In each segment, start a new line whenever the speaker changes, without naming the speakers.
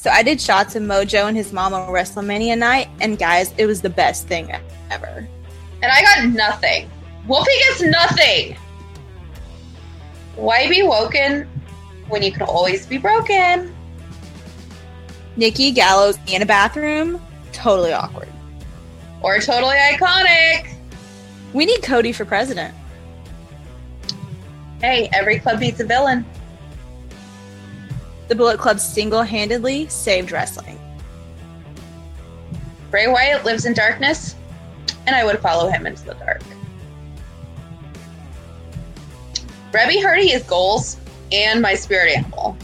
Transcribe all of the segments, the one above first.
So I did shots of Mojo and his mom on WrestleMania night, and guys, it was the best thing ever.
And I got nothing. Wolfie gets nothing. Why be woken when you can always be broken?
Nikki Gallows in a bathroom, totally awkward.
Or totally iconic.
We need Cody for president.
Hey, every club needs a villain.
The Bullet Club single handedly saved wrestling.
Bray Wyatt lives in darkness, and I would follow him into the dark. Reby Hardy is goals and my spirit animal.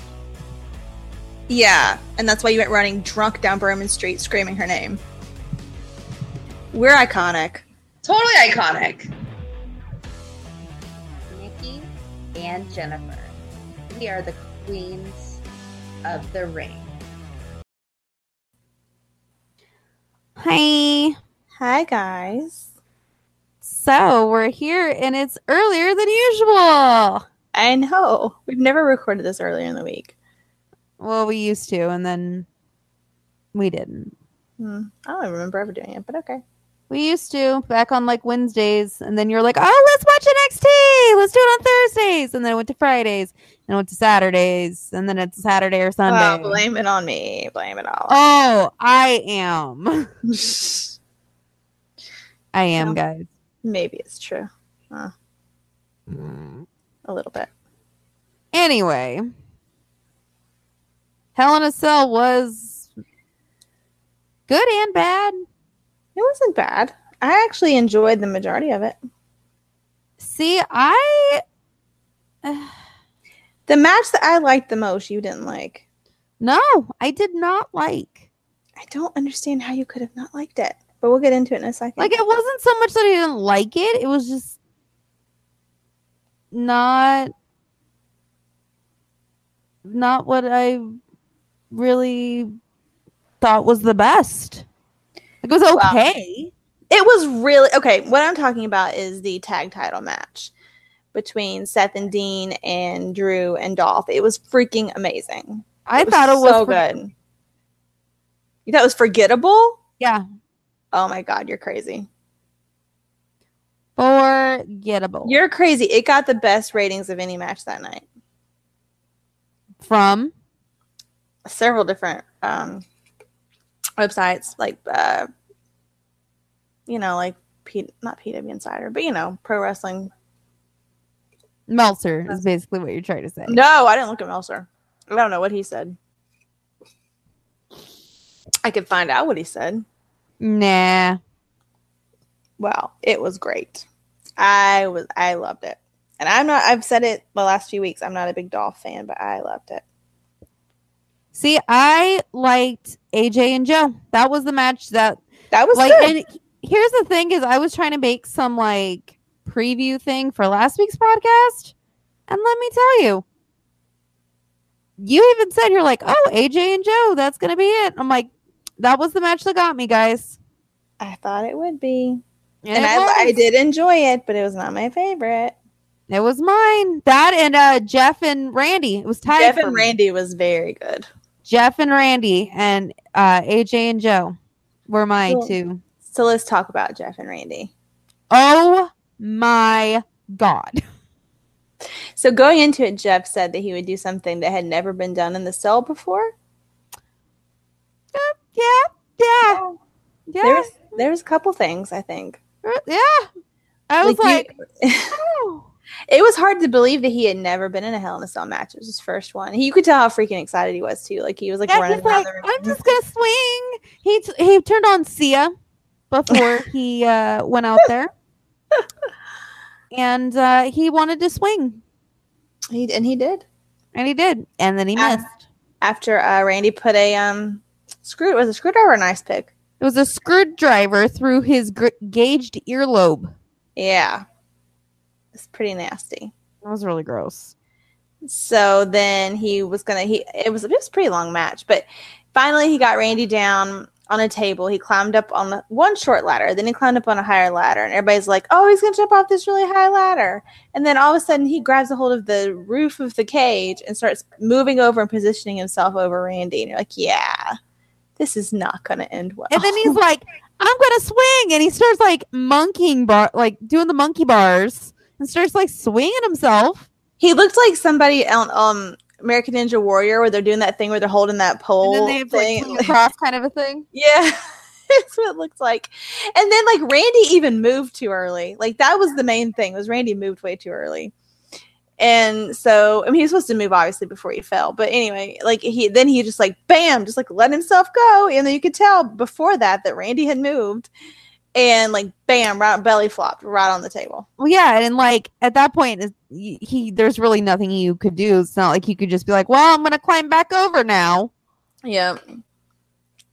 Yeah, and that's why you went running drunk down Bourbon Street screaming her name. We're iconic.
Totally iconic.
Nikki and Jennifer. We are the queens of the ring.
Hi.
Hi, guys.
So we're here and it's earlier than usual.
I know. We've never recorded this earlier in the week.
Well, we used to, and then we didn't.
Hmm. I don't remember ever doing it, but okay.
We used to back on like Wednesdays, and then you're like, "Oh, let's watch NXT. Let's do it on Thursdays." And then it went to Fridays, and it went to Saturdays, and then it's Saturday or oh, Sunday.
Oh, blame it on me. Blame it all.
Oh, I am. I am, guys.
Maybe it's true. Huh. A little bit.
Anyway, Hell in a Cell was good and bad.
It wasn't bad. I actually enjoyed the majority of it.
See, I
The match that I liked the most, you didn't like.
no, I did not like.
I don't understand how you could have not liked it, but we'll get into it in a second.
Like it wasn't so much that I didn't like it; it was just not not what I really thought was the best. It was okay.
It was really okay. What I'm talking about is the tag title match between Seth and Dean and Drew and Dolph. It was freaking amazing.
I
was
thought it was
so
for-
good. You thought it was forgettable?
Yeah,
Oh my god, you're crazy.
forgettable.
You're crazy. It got the best ratings of any match that night.
From
Several different um websites like uh you know, like P- not PW Insider, but you know, pro wrestling.
Meltzer is basically what you're trying to say.
No, I didn't look at Meltzer. I don't know what he said. I could find out what he said.
Nah.
Well, it was great. I was I loved it. And I'm not I've said it the last few weeks. I'm not a big Dolph fan, but I loved it.
See, I liked AJ and Joe. That was the match that
That was
like
good.
and here's the thing is I was trying to make some like preview thing for last week's podcast. And let me tell you, you even said you're like, oh, AJ and Joe, that's gonna be it. I'm like, that was the match that got me, guys.
I thought it would be.
And,
And, I. I did enjoy it, but it was not my favorite.
It was mine. That and uh Jeff and Randy. It was tied.
Jeff and
me.
Randy was very good.
Jeff and Randy and uh AJ and Joe were my
Cool.
two.
So let's talk about Jeff and Randy.
Oh my god.
So going into it, Jeff said that he would do something that had never been done in the cell before.
Uh, yeah, yeah, yeah.
There was there a couple things I think.
Uh, yeah. I was like,
you-
oh.
it was hard to believe that he had never been in a Hell in a Cell match. It was his first one. He, you could tell how freaking excited he was too. Like he was like
Yeah,
running
like. I'm just gonna swing. He t- he turned on Sia before he uh, went out there, and uh, he wanted to swing,
He and he did
and he did, and then he missed.
after uh, Randy put a um screw. it Was a screwdriver a nice pick?
It was a screwdriver through his gr- gauged earlobe.
Yeah, it's pretty nasty.
That was really gross.
So then he was gonna he it was it was a pretty long match, but finally he got Randy down on a table. He climbed up on the, one short ladder, then he climbed up on a higher ladder, and everybody's like, "Oh, he's gonna jump off this really high ladder!" And then all of a sudden, he grabs a hold of the roof of the cage and starts moving over and positioning himself over Randy. And you're like, "Yeah, this is not gonna end well."
And then he's like, I'm gonna swing, and he starts like monkeying bar, like doing the monkey bars, and starts like swinging himself.
he looked like somebody on um American Ninja Warrior, where they're doing that thing where they're holding that pole
and then they have to, like
thing.
swing across kind of a thing.
Yeah. That's what it looks like. And then like Randy even moved too early. Like that was the main thing was Randy moved way too early. And so I mean he was supposed to move obviously before he fell. But anyway, like he then he just like bam, just like let himself go. And then you could tell before that that Randy had moved and like bam, right belly flopped right on the table.
Well, yeah, and like at that point, he, he there's really nothing you could do. It's not like you could just be like, "Well, I'm gonna climb back over now."
Yep.
Kinda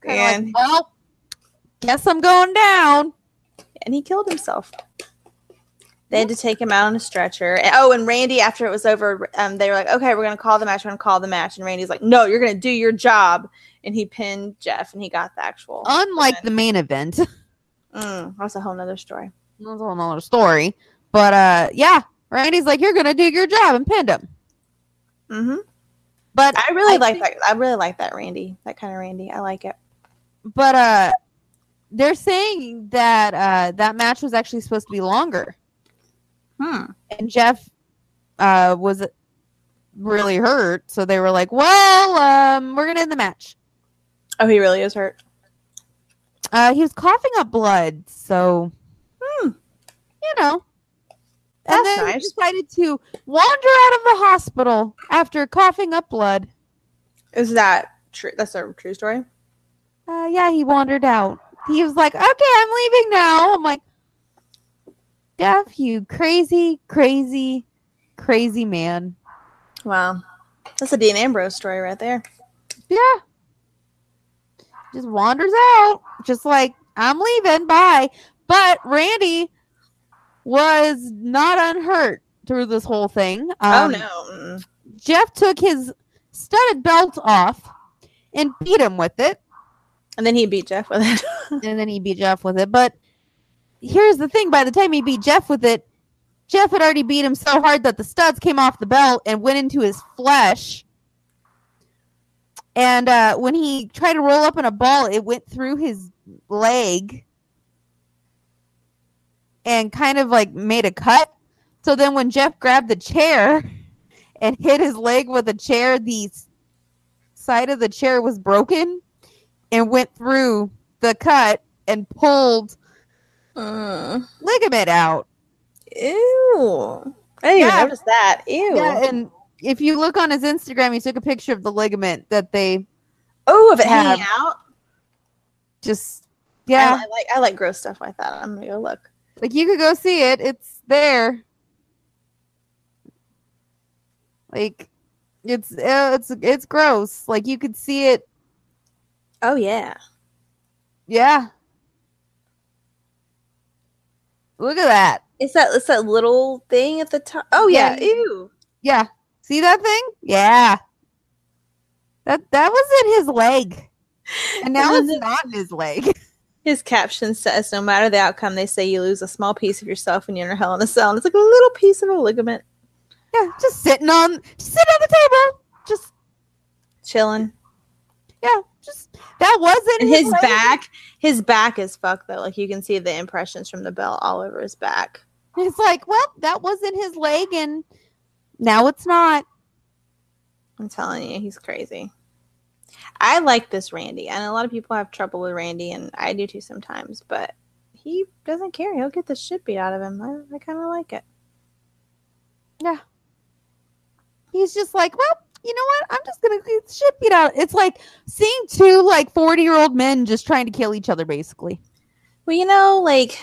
And
like, well, guess I'm going down.
and he killed himself. They had to take him out on a stretcher. And, oh, and Randy, after it was over, um, they were like, "Okay, we're gonna call the match. We're gonna call the match." And Randy's like, "No, you're gonna do your job." And he pinned Jeff, and he got the actual.
Unlike the main event,
Mm, that's a whole nother story.
That's a whole nother story. But uh, yeah, Randy's like, "You're gonna do your job," and pinned him.
Mm-hmm.
But
I really
I
like
think-
that. I really like that Randy. That kind of Randy. I like it.
but uh, they're saying that uh, that match was actually supposed to be longer.
Hmm.
and Jeff uh, was really hurt, so they were like, "Well, um, we're gonna end the match."
Oh, he really is hurt.
Uh, he was coughing up blood, so
Hmm.
you know.
That's
and then he
nice.
decided to wander out of the hospital after coughing up blood.
Is that true? That's a true story.
Uh, yeah, he wandered out. He was like, "Okay, I'm leaving now." I'm like, "Jeff, you crazy, crazy, crazy man."
Wow, that's a Dean Ambrose story right there.
Yeah. Just wanders out. Just like, I'm leaving. Bye. But Randy was not unhurt through this whole thing.
oh
Um,
no. Mm.
Jeff took his studded belt off and beat him with it.
And then he beat Jeff with it.
And then he beat Jeff with it. But here's the thing by the time he beat Jeff with it, Jeff had already beat him so hard that the studs came off the belt and went into his flesh. And uh, when he tried to roll up in a ball, it went through his leg and kind of like made a cut. So then when Jeff grabbed the chair and hit his leg with a chair, the side of the chair was broken and went through the cut and pulled
Mm.
ligament out.
Ew. I didn't
Yeah.
even notice that. Ew.
Yeah, and if you look on his Instagram, he took a picture of the ligament that they
oh, of it
have-
hanging out.
just
I,
yeah,
I like I like gross stuff like that. I'm gonna go look.
like you could go see it. It's there. Like it's uh, it's it's gross. Like you could see it.
Oh yeah.
Yeah. Look at that.
It's that it's that little thing at the top. Oh yeah.
Yeah.
Ew.
Yeah. See that thing? Yeah. That that was in his leg. And now it's not in his leg.
His caption says, "No matter the outcome, they say you lose a small piece of yourself when you're in hell in a cell." And it's like a little piece of a ligament,
Yeah, just sitting on just sitting on the table. Just
chilling.
yeah, just that wasn't
And his
leg.
back, his back is fucked though. Like you can see the impressions from the bell all over his back.
It's like, well, that wasn't his leg, and now it's not.
I'm telling you, he's crazy. I like this Randy, and a lot of people have trouble with Randy, and I do too sometimes. But he doesn't care. He'll get the shit beat out of him. I, I kind of like it. Yeah.
He's just like, well, you know what? I'm just gonna get the shit beat out. It's like seeing two like 40 year old men just trying to kill each other, basically.
Well, you know, like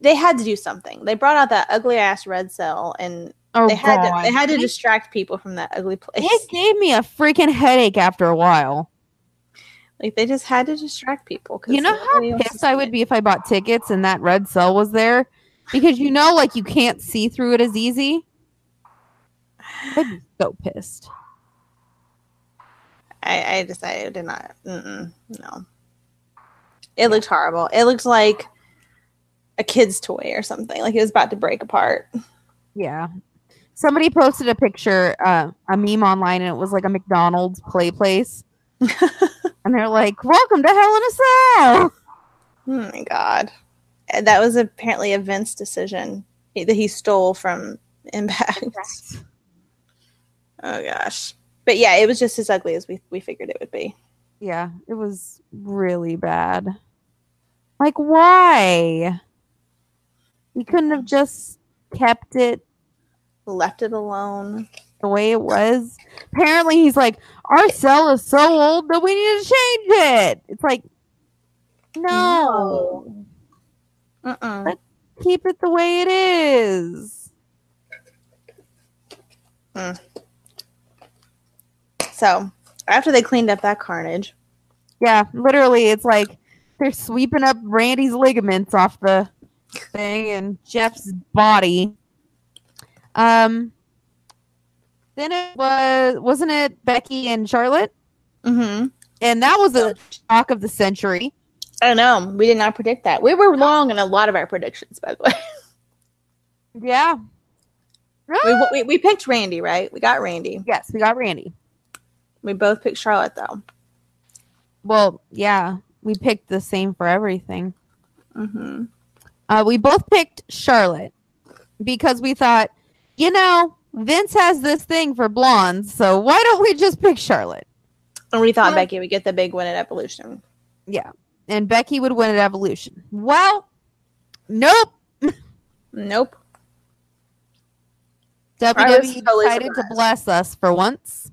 they had to do something. They brought out that ugly ass red cell, and
Oh
they had
God.
to they had to distract people from that ugly place.
It gave me a freaking headache after a while.
Like they just had to distract people.
You know how pissed I would be if I bought tickets and that red cell was there? Because you know, like you can't see through it as easy. I'd be so pissed.
I, I decided to not. No. It looked horrible. It looked like a kid's toy or something. Like it was about to break apart.
Yeah. Somebody posted a picture, uh, a meme online, and it was like a McDonald's play place. and they're like, Welcome to Hell in a Cell.
Oh my god. That was apparently a Vince decision that he stole from Impact. Oh gosh. But yeah, it was just as ugly as we, we figured it would be.
Yeah, it was really bad. Like, why? You couldn't have just kept it
Left it alone.
the way it was. Apparently, he's like, Our cell is so old that we need to change it. It's like, no.
Uh-uh.
keep it the way it is. Hmm.
So after they cleaned up that carnage,
Yeah, literally, it's like they're sweeping up Randy's ligaments off the thing and Jeff's body. Um, then it was wasn't it Becky and Charlotte,
mm-hmm.
and that was a shock of the century.
I don't know we did not predict that. We were wrong in a lot of our predictions, by the way.
Yeah.
we, we we picked Randy, right? We got Randy.
yes, we got Randy.
We both picked Charlotte, though.
Well, yeah, we picked the same for everything.
Mm-hmm.
Uh, we both picked Charlotte because we thought, you know, Vince has this thing for blondes, so why don't we just pick Charlotte?
And we thought
Well-
Becky would get the big win at Evolution.
Yeah. And Becky would win at Evolution. Well, nope.
Nope.
WWE
totally
decided to bless us for once.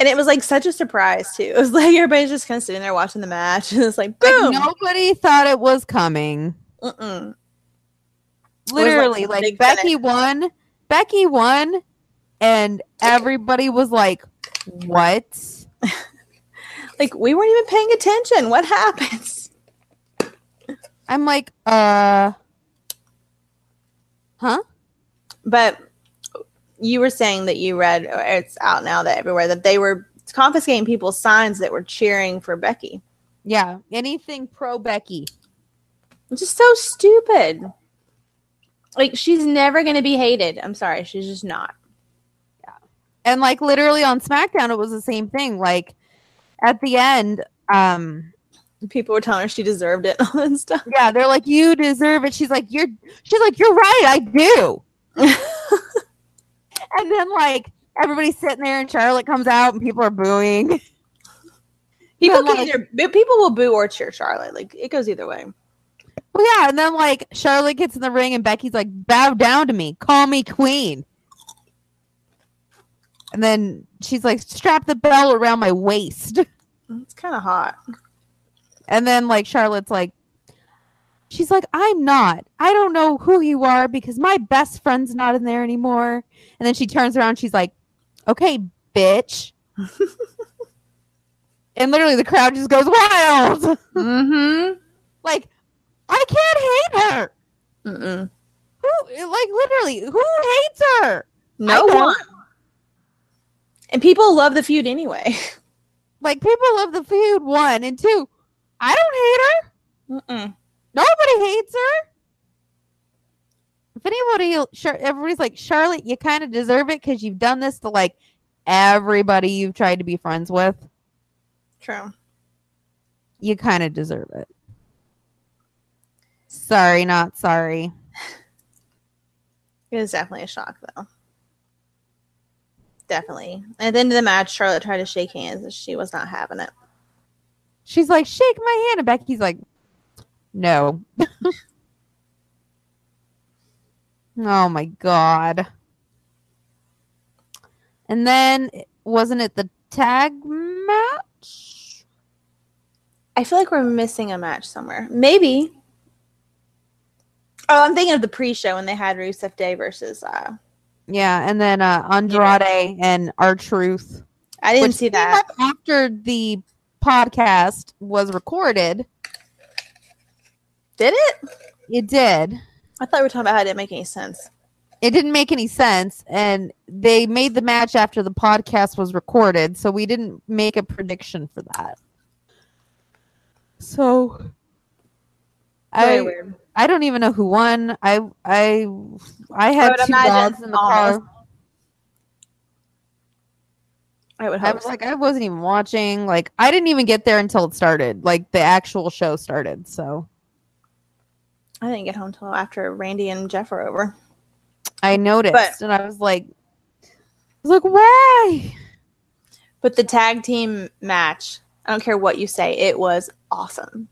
And it was like such a surprise too. It was like everybody's just kind of sitting there watching the match, and it's like
Like,
boom.
nobody thought it was coming.
Mm-mm.
Literally, like
big
Becky won. Becky won, and everybody was like, "What?"
Like we weren't even paying attention. What happens?
I'm like, "Uh, huh?"
But you were saying that you read, it's out now that everywhere that they were confiscating people's signs that were cheering for Becky,
Yeah, anything pro Becky.
which is so stupid. Like she's never going to be hated. I'm sorry, she's just not. Yeah.
And like literally on SmackDown, it was the same thing. Like at the end, um,
People were telling her she deserved it and stuff.
yeah, they're like, "You deserve it." She's like, "You're," she's like, "You're right, I do." and then like everybody's sitting there, and Charlotte comes out, and people are booing.
People
But,
can
like-
either people will boo or cheer Charlotte. Like it goes either way.
Well, yeah, and then like Charlotte gets in the ring, and Becky's like, "Bow down to me, call me queen." And then she's like, "Strap the belt around my waist."
It's kind of hot.
And then like Charlotte's like she's like, I'm not. I don't know who you are because my best friend's not in there anymore. And then she turns around, she's like, Okay, bitch. and literally the crowd just goes wild.
Mm-hmm.
like, I can't hate her.
Mm-mm.
Who like literally, who hates her?
No one. And people love the feud anyway.
Like people love the feud, one and two. I don't hate her.
Mm-mm.
Nobody hates her. If anybody, everybody's like Charlotte, you kind of deserve it because you've done this to like everybody you've tried to be friends with.
True.
You kind of deserve it. Sorry, not sorry.
It was definitely a shock, though. Definitely. At the end of the match, Charlotte tried to shake hands, and she was not having it.
She's like, shake my hand, and Becky's like, no. oh my god. And then wasn't it the tag match?
I feel like we're missing a match somewhere. Maybe. Oh, I'm thinking of the pre-show when they had Rusev Day versus. uh
Yeah, and then uh Andrade and R-Truth.
I didn't see that.
after the podcast was recorded.
Did it?
It did.
I thought we were talking about how it didn't make any sense.
It didn't make any sense, and they made the match after the podcast was recorded, so we didn't make a prediction for that. So
Very
I
weird.
I don't even know who won. I I I
I
had
would
two dogs in the
almost
car.
I would
I was
so.
like, I wasn't even watching. Like, I didn't even get there until it started. Like, the actual show started. So
I didn't get home till after Randy and Jeff were over.
I noticed,
But-
and I was like, I was like, why?
But the tag team match, I don't care what you say, it was awesome.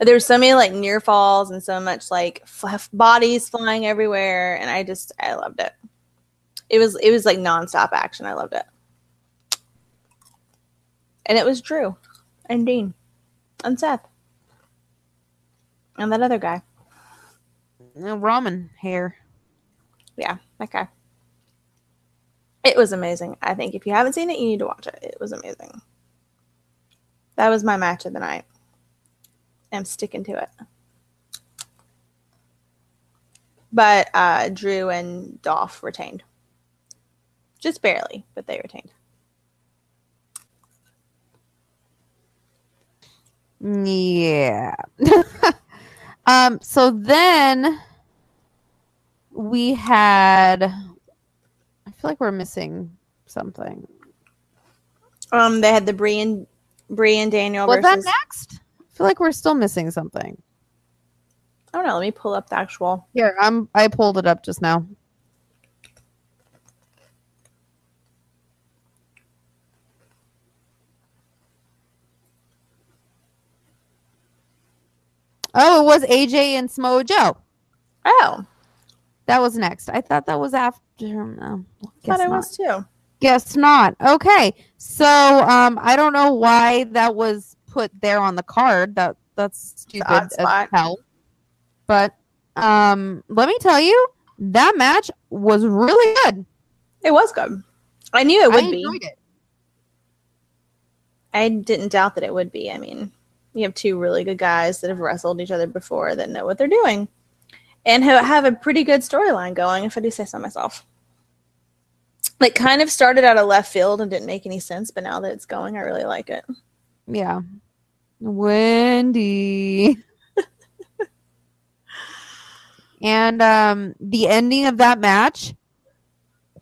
There were so many like near falls and so much like f- bodies flying everywhere, and I just I loved it. It was it was like nonstop action. I loved it, and it was Drew and Dean and Seth and that other guy.
Ramen hair.
Yeah, that guy. It was amazing. I think if you haven't seen it, you need to watch it. It was amazing. That was my match of the night. I'm sticking to it. But uh, Drew and Dolph retained. Just barely, but they retained.
Yeah. um. So then we had. I feel like we're missing something.
Um, they had the Brian Brian Daniel
Was that next? I feel like we're still missing something.
I don't know. Let me pull up the actual.
Here, I'm. I pulled it up just now. Oh, it was AJ and Samoa Joe.
Oh,
That was next. I thought that was after. No,
thought I was too.
Guess not. Okay, so um, I don't know why that was put there on the card. That that's stupid as hell. But um, let me tell you, that match was really good.
It was good. I knew it would
I
be.
it.
I didn't doubt that it would be. I mean, you have two really good guys that have wrestled each other before that know what they're doing and have a pretty good storyline going, if I do say so myself. It kind of started out of left field and didn't make any sense, but now that it's going, I really like it.
Yeah, Wendy. and um, the ending of that match,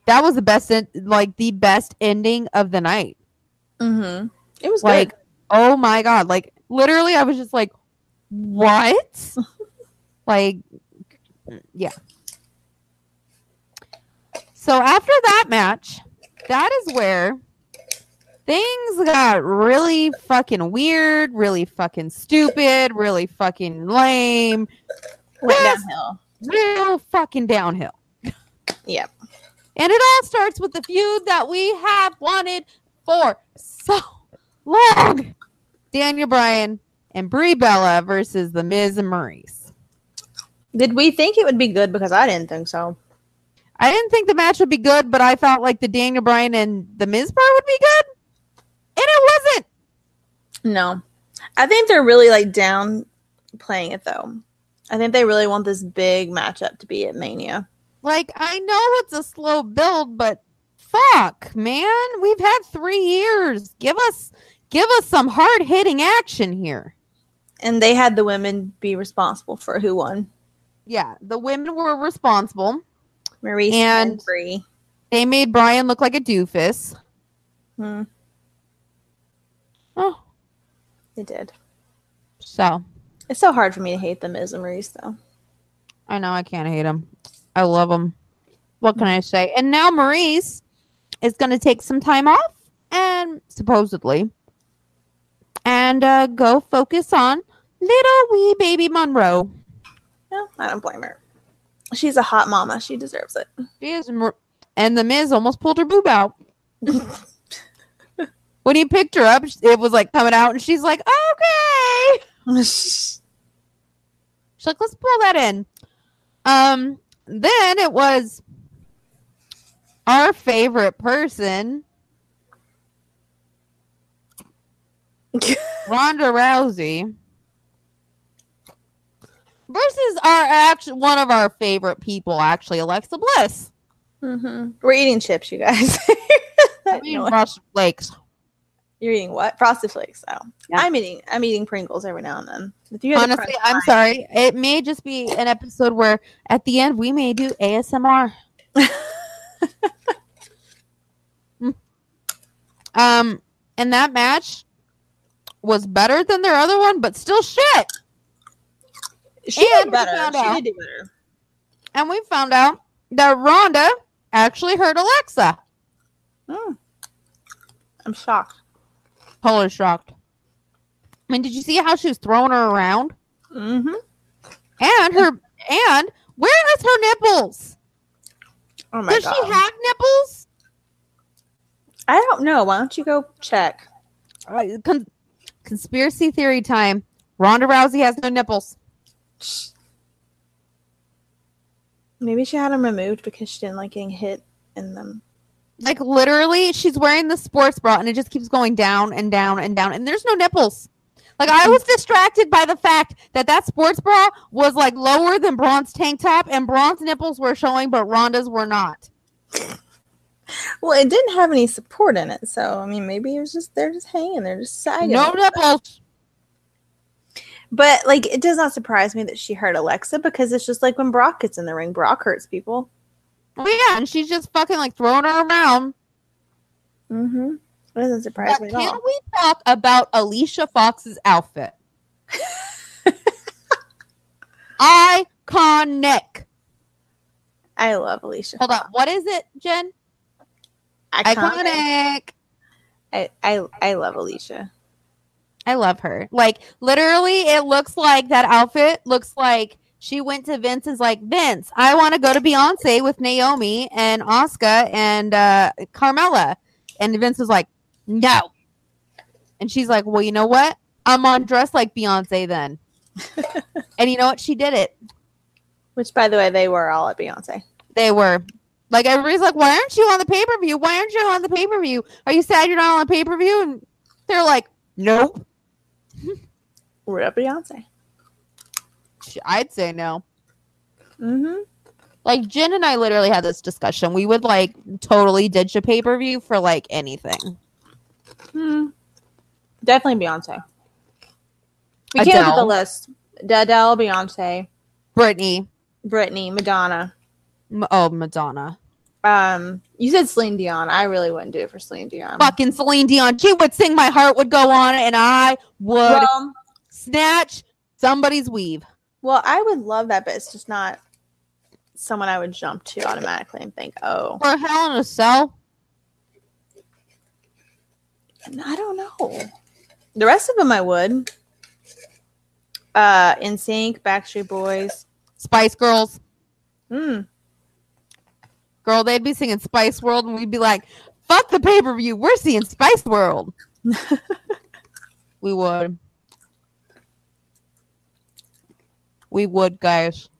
that was the best, en- like the best ending of the night.
Mm-hmm. It was
like
good.
oh my god like literally i was just like what like yeah so after that match that is where things got really fucking weird really fucking stupid really fucking lame
Went downhill.
real fucking downhill
Yep.
and it all starts with the feud that we have wanted for so long. Daniel Bryan and Brie Bella versus The Miz and Maryse.
Did we think it would be good? Because I didn't think so.
I didn't think the match would be good, but I felt like the Daniel Bryan and The Miz part would be good. And it wasn't.
No. I think they're really like down playing it though. I think they really want this big matchup to be at Mania.
Like, I know it's a slow build, but fuck, man. We've had three years. Give us give us some hard hitting action here.
And they had the women be responsible for who won.
Yeah, the women were responsible.
Maryse
And-
Brie.
They made Brian look like a doofus.
Hmm,
Oh,
they did.
so
It's so hard for me to hate the Miz and Maryse though.
I know I can't hate them. I love them. What can I say? And now Maryse is going to take some time off and supposedly and uh, go focus on little wee baby Monroe.
No, I don't blame her. She's a hot mama. She deserves it.
She is, and the Miz almost pulled her boob out when he picked her up. It was like coming out, and she's like, "Okay." She's like, let's pull that in. Um, then it was our favorite person, Ronda Rousey, versus our actual one of our favorite people, actually Alexa Bliss.
Mm-hmm. We're eating chips, you guys.
I mean, Rush Lakes.
You're eating what? Frosted Flakes. Oh,
Yeah.
I'm eating. I'm eating Pringles every now and then. If you
Honestly, I'm sorry. It may just be an episode where at the end we may do ASMR. Mm. um, and that match was better than their other one, but still shit.
She
And
did better. She
out-
did better.
And we found out that Ronda actually hurt Alexa.
Hmm. I'm shocked.
Totally shocked. I mean, did you see how she was throwing her around?
Mm-hmm.
And her and where is her nipples?
Oh my God.
Does
god.
she have nipples?
I don't know. Why don't you go check?
Uh, con- conspiracy theory time. Ronda Rousey has no nipples.
Maybe she had them removed because she didn't like getting hit in them.
Like literally, she's wearing the sports bra and it just keeps going down and down and down, and there's no nipples. Like I was distracted by the fact that that sports bra was like lower than Braun's tank top, and Braun's nipples were showing, but Ronda's were not.
Well, it didn't have any support in it, so I mean, maybe it was just they're just hanging, they're just sagging.
No nipples.
But like, it does not surprise me that she hurt Alexa because it's just like when Brock gets in the ring, Brock hurts people.
Well, yeah, and she's just fucking like throwing her around.
Mm-hmm. Doesn't surprise
But
me at
can
all.
we talk about Alicia Fox's outfit? Iconic.
I love Alicia.
Hold on. What is it, Jen? Iconic.
I, I I love Alicia.
I love her. Like literally, it looks like that outfit looks like she went to Vince is like Vince. I want to go to Beyonce with Naomi and Oscar and uh, Carmella, and Vince was like, no. And she's like, well, you know what? I'm on dress like Beyonce then. and you know what? She did it.
Which, by the way, they were all at Beyonce.
They were. Like everybody's like, why aren't you on the pay per view? Why aren't you on the pay per view? Are you sad you're not on the pay per view? And they're like, nope.
We're at Beyonce.
I'd say no.
Mm-hmm.
Like Jen and I literally had this discussion. We would like totally ditch a pay per view for like anything.
Hmm. Definitely Beyonce. We can't look at the list. Adele, Beyonce,
Britney,
Britney, Madonna.
M- oh Madonna,
Um, you said Celine Dion. I really wouldn't do it for Celine Dion.
fucking Celine Dion. She would sing "My Heart Would Go On," and I would
Well,
snatch somebody's weave.
Well, I would love that, but it's just not someone I would jump to automatically and think, oh,
For Hell in a Cell,
I don't know. The rest of them I would. Uh, sync, Backstreet Boys.
Spice Girls,
Hmm.
girl, they'd be singing Spice World, and we'd be like, "Fuck the pay per view, we're seeing Spice World." we would. We would, guys.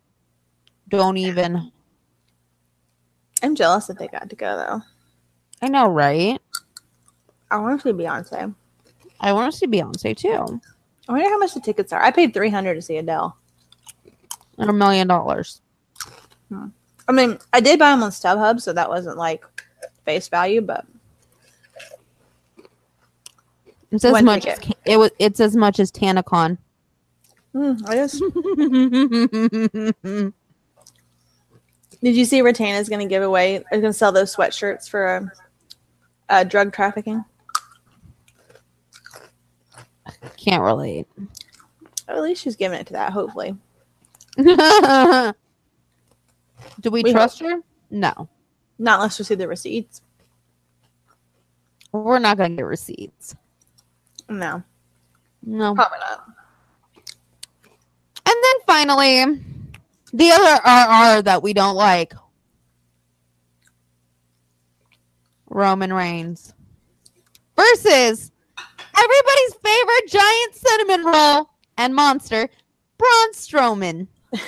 Don't even.
I'm jealous that they got to go though.
I know, right?
I want to see Beyonce.
I want to see Beyonce too.
I wonder how much the tickets are. I paid three hundred to see Adele.
And a million dollars. Hmm.
I mean, I did buy them on StubHub, so that wasn't like face value, but
It's as much as it was. It's as much as TanaCon.
Hmm, I just did you see Ratana's going to give away? Is going to sell those sweatshirts for uh, uh, drug trafficking.
Can't relate.
Or at least she's giving it to that. Hopefully,
Do we,
We
trust her? No,
not unless we see the receipts.
we're not gonna get receipts.
No,
No.
probably not.
Finally, the other RR that we don't like Roman Reigns versus everybody's favorite giant cinnamon roll and monster, Braun Strowman.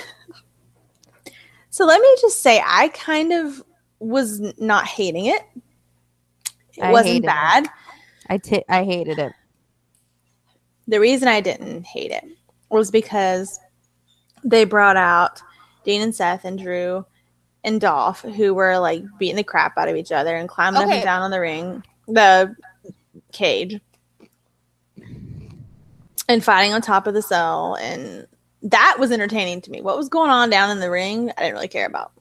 So let me just say, I kind of was not hating it. It
I
wasn't
hated it.
bad.
I I hated it.
The reason I didn't hate it was because they brought out Dean and Seth and Drew and Dolph, who were like beating the crap out of each other and climbing up and down on the ring, the cage. and fighting on top of the cell and that was entertaining to me. What was going on down in the ring, I didn't really care about.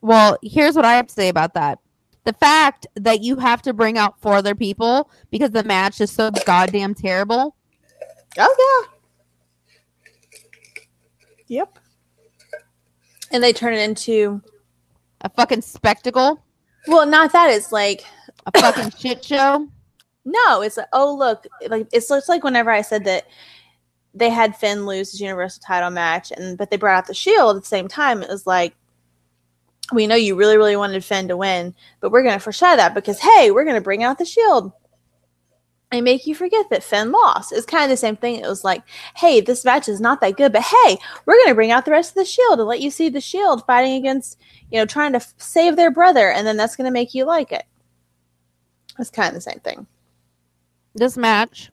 Well, here's what I have to say about that. The fact that you have to bring out four other people because the match is so goddamn terrible.
Oh yeah. Yep. And they turn it into
A fucking spectacle.
well, not that. It's like
A fucking shit show.
no. It's like oh look, like it's it's like whenever I said that they had Finn lose his Universal Title match, and but they brought out the Shield at the same time. It was like we know you really really wanted Finn to win, but we're going to foreshadow that because hey, we're going to bring out the Shield. And make you forget that Finn lost. It's kind of the same thing. It was like, hey, this match is not that good, but hey, we're going to bring out the rest of the Shield and let you see the Shield fighting against, you know, trying to f- save their brother, and then that's going to make you like it. It's kind of the same thing.
This match,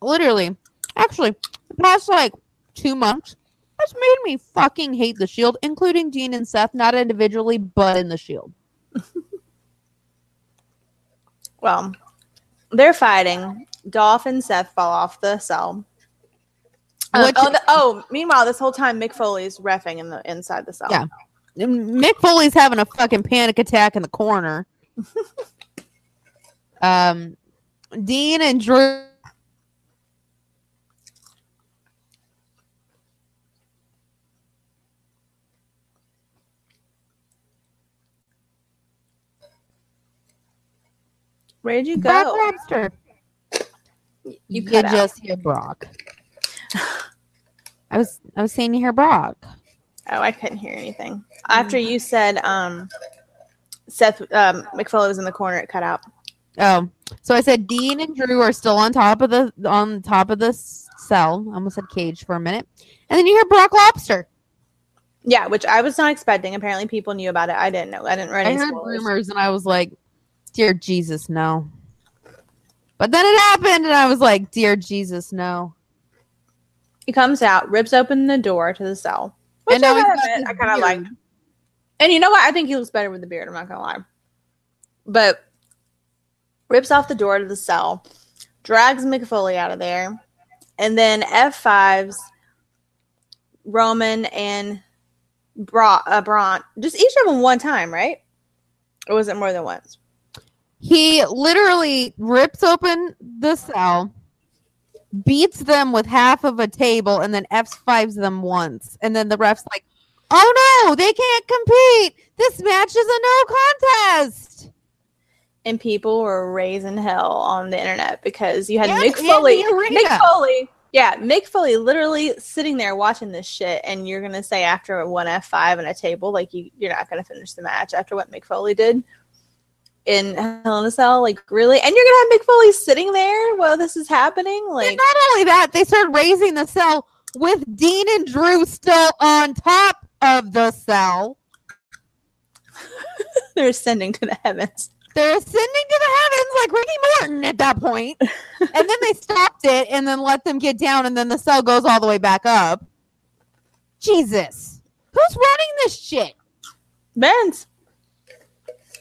literally, actually, the past like two months has made me fucking hate the Shield, including Dean and Seth, not individually, but in the Shield.
Well, they're fighting. Dolph and Seth fall off the cell. Um, oh, the, oh, meanwhile, this whole time Mick Foley's refing in the inside the cell.
Yeah. Mick Foley's having a fucking panic attack in the corner. um, Dean and Drew.
Where'd you go?
Brock
go?
Lobster.
You
You
cut out.
just hear Brock. I was I was saying you hear Brock.
Oh, I couldn't hear anything. After you said um, Seth um, Mick Foley was in the corner, it cut out.
Oh, so I said Dean and Drew are still on top of the on top of the cell. I almost said cage for a minute, and then you hear Brock Lobster.
Yeah, which I was not expecting. Apparently, people knew about it. I didn't know. I didn't read
I
any
heard
spoilers.
rumors, and I was like, "Dear Jesus, no." But then it happened, and I was like, "Dear Jesus, no."
He comes out, rips open the door to the cell. Which
And
I
he's
gotta
got
admit,
this
I kind of like. And you know what? I think he looks better with the beard. I'm not gonna lie. But rips off the door to the cell, drags Mick Foley out of there, and then F5s Roman and Bra- uh, Braun, just each of them one time, right? Or was it more than once?
He literally rips open the cell, beats them with half of a table, and then F fives them once. And then the ref's like, "Oh no, they can't compete. This match is a no contest."
And people were raising hell on the internet because you had
And
Mick Foley. Mick Foley. Yeah, Mick Foley literally sitting there watching this shit, and you're gonna say after one F five and a table, like you, you're not gonna finish the match after what Mick Foley did in Hell in a Cell, like really, and you're gonna have Mick Foley sitting there while this is happening,
And
like
not only that, they started raising the cell with Dean and Drew still on top of the cell.
they're ascending to the heavens.
They're ascending to the heavens like Ricky Morton at that point. and then they stopped it and then let them get down, and then the cell goes all the way back up. Jesus. Who's running this shit?
Vince,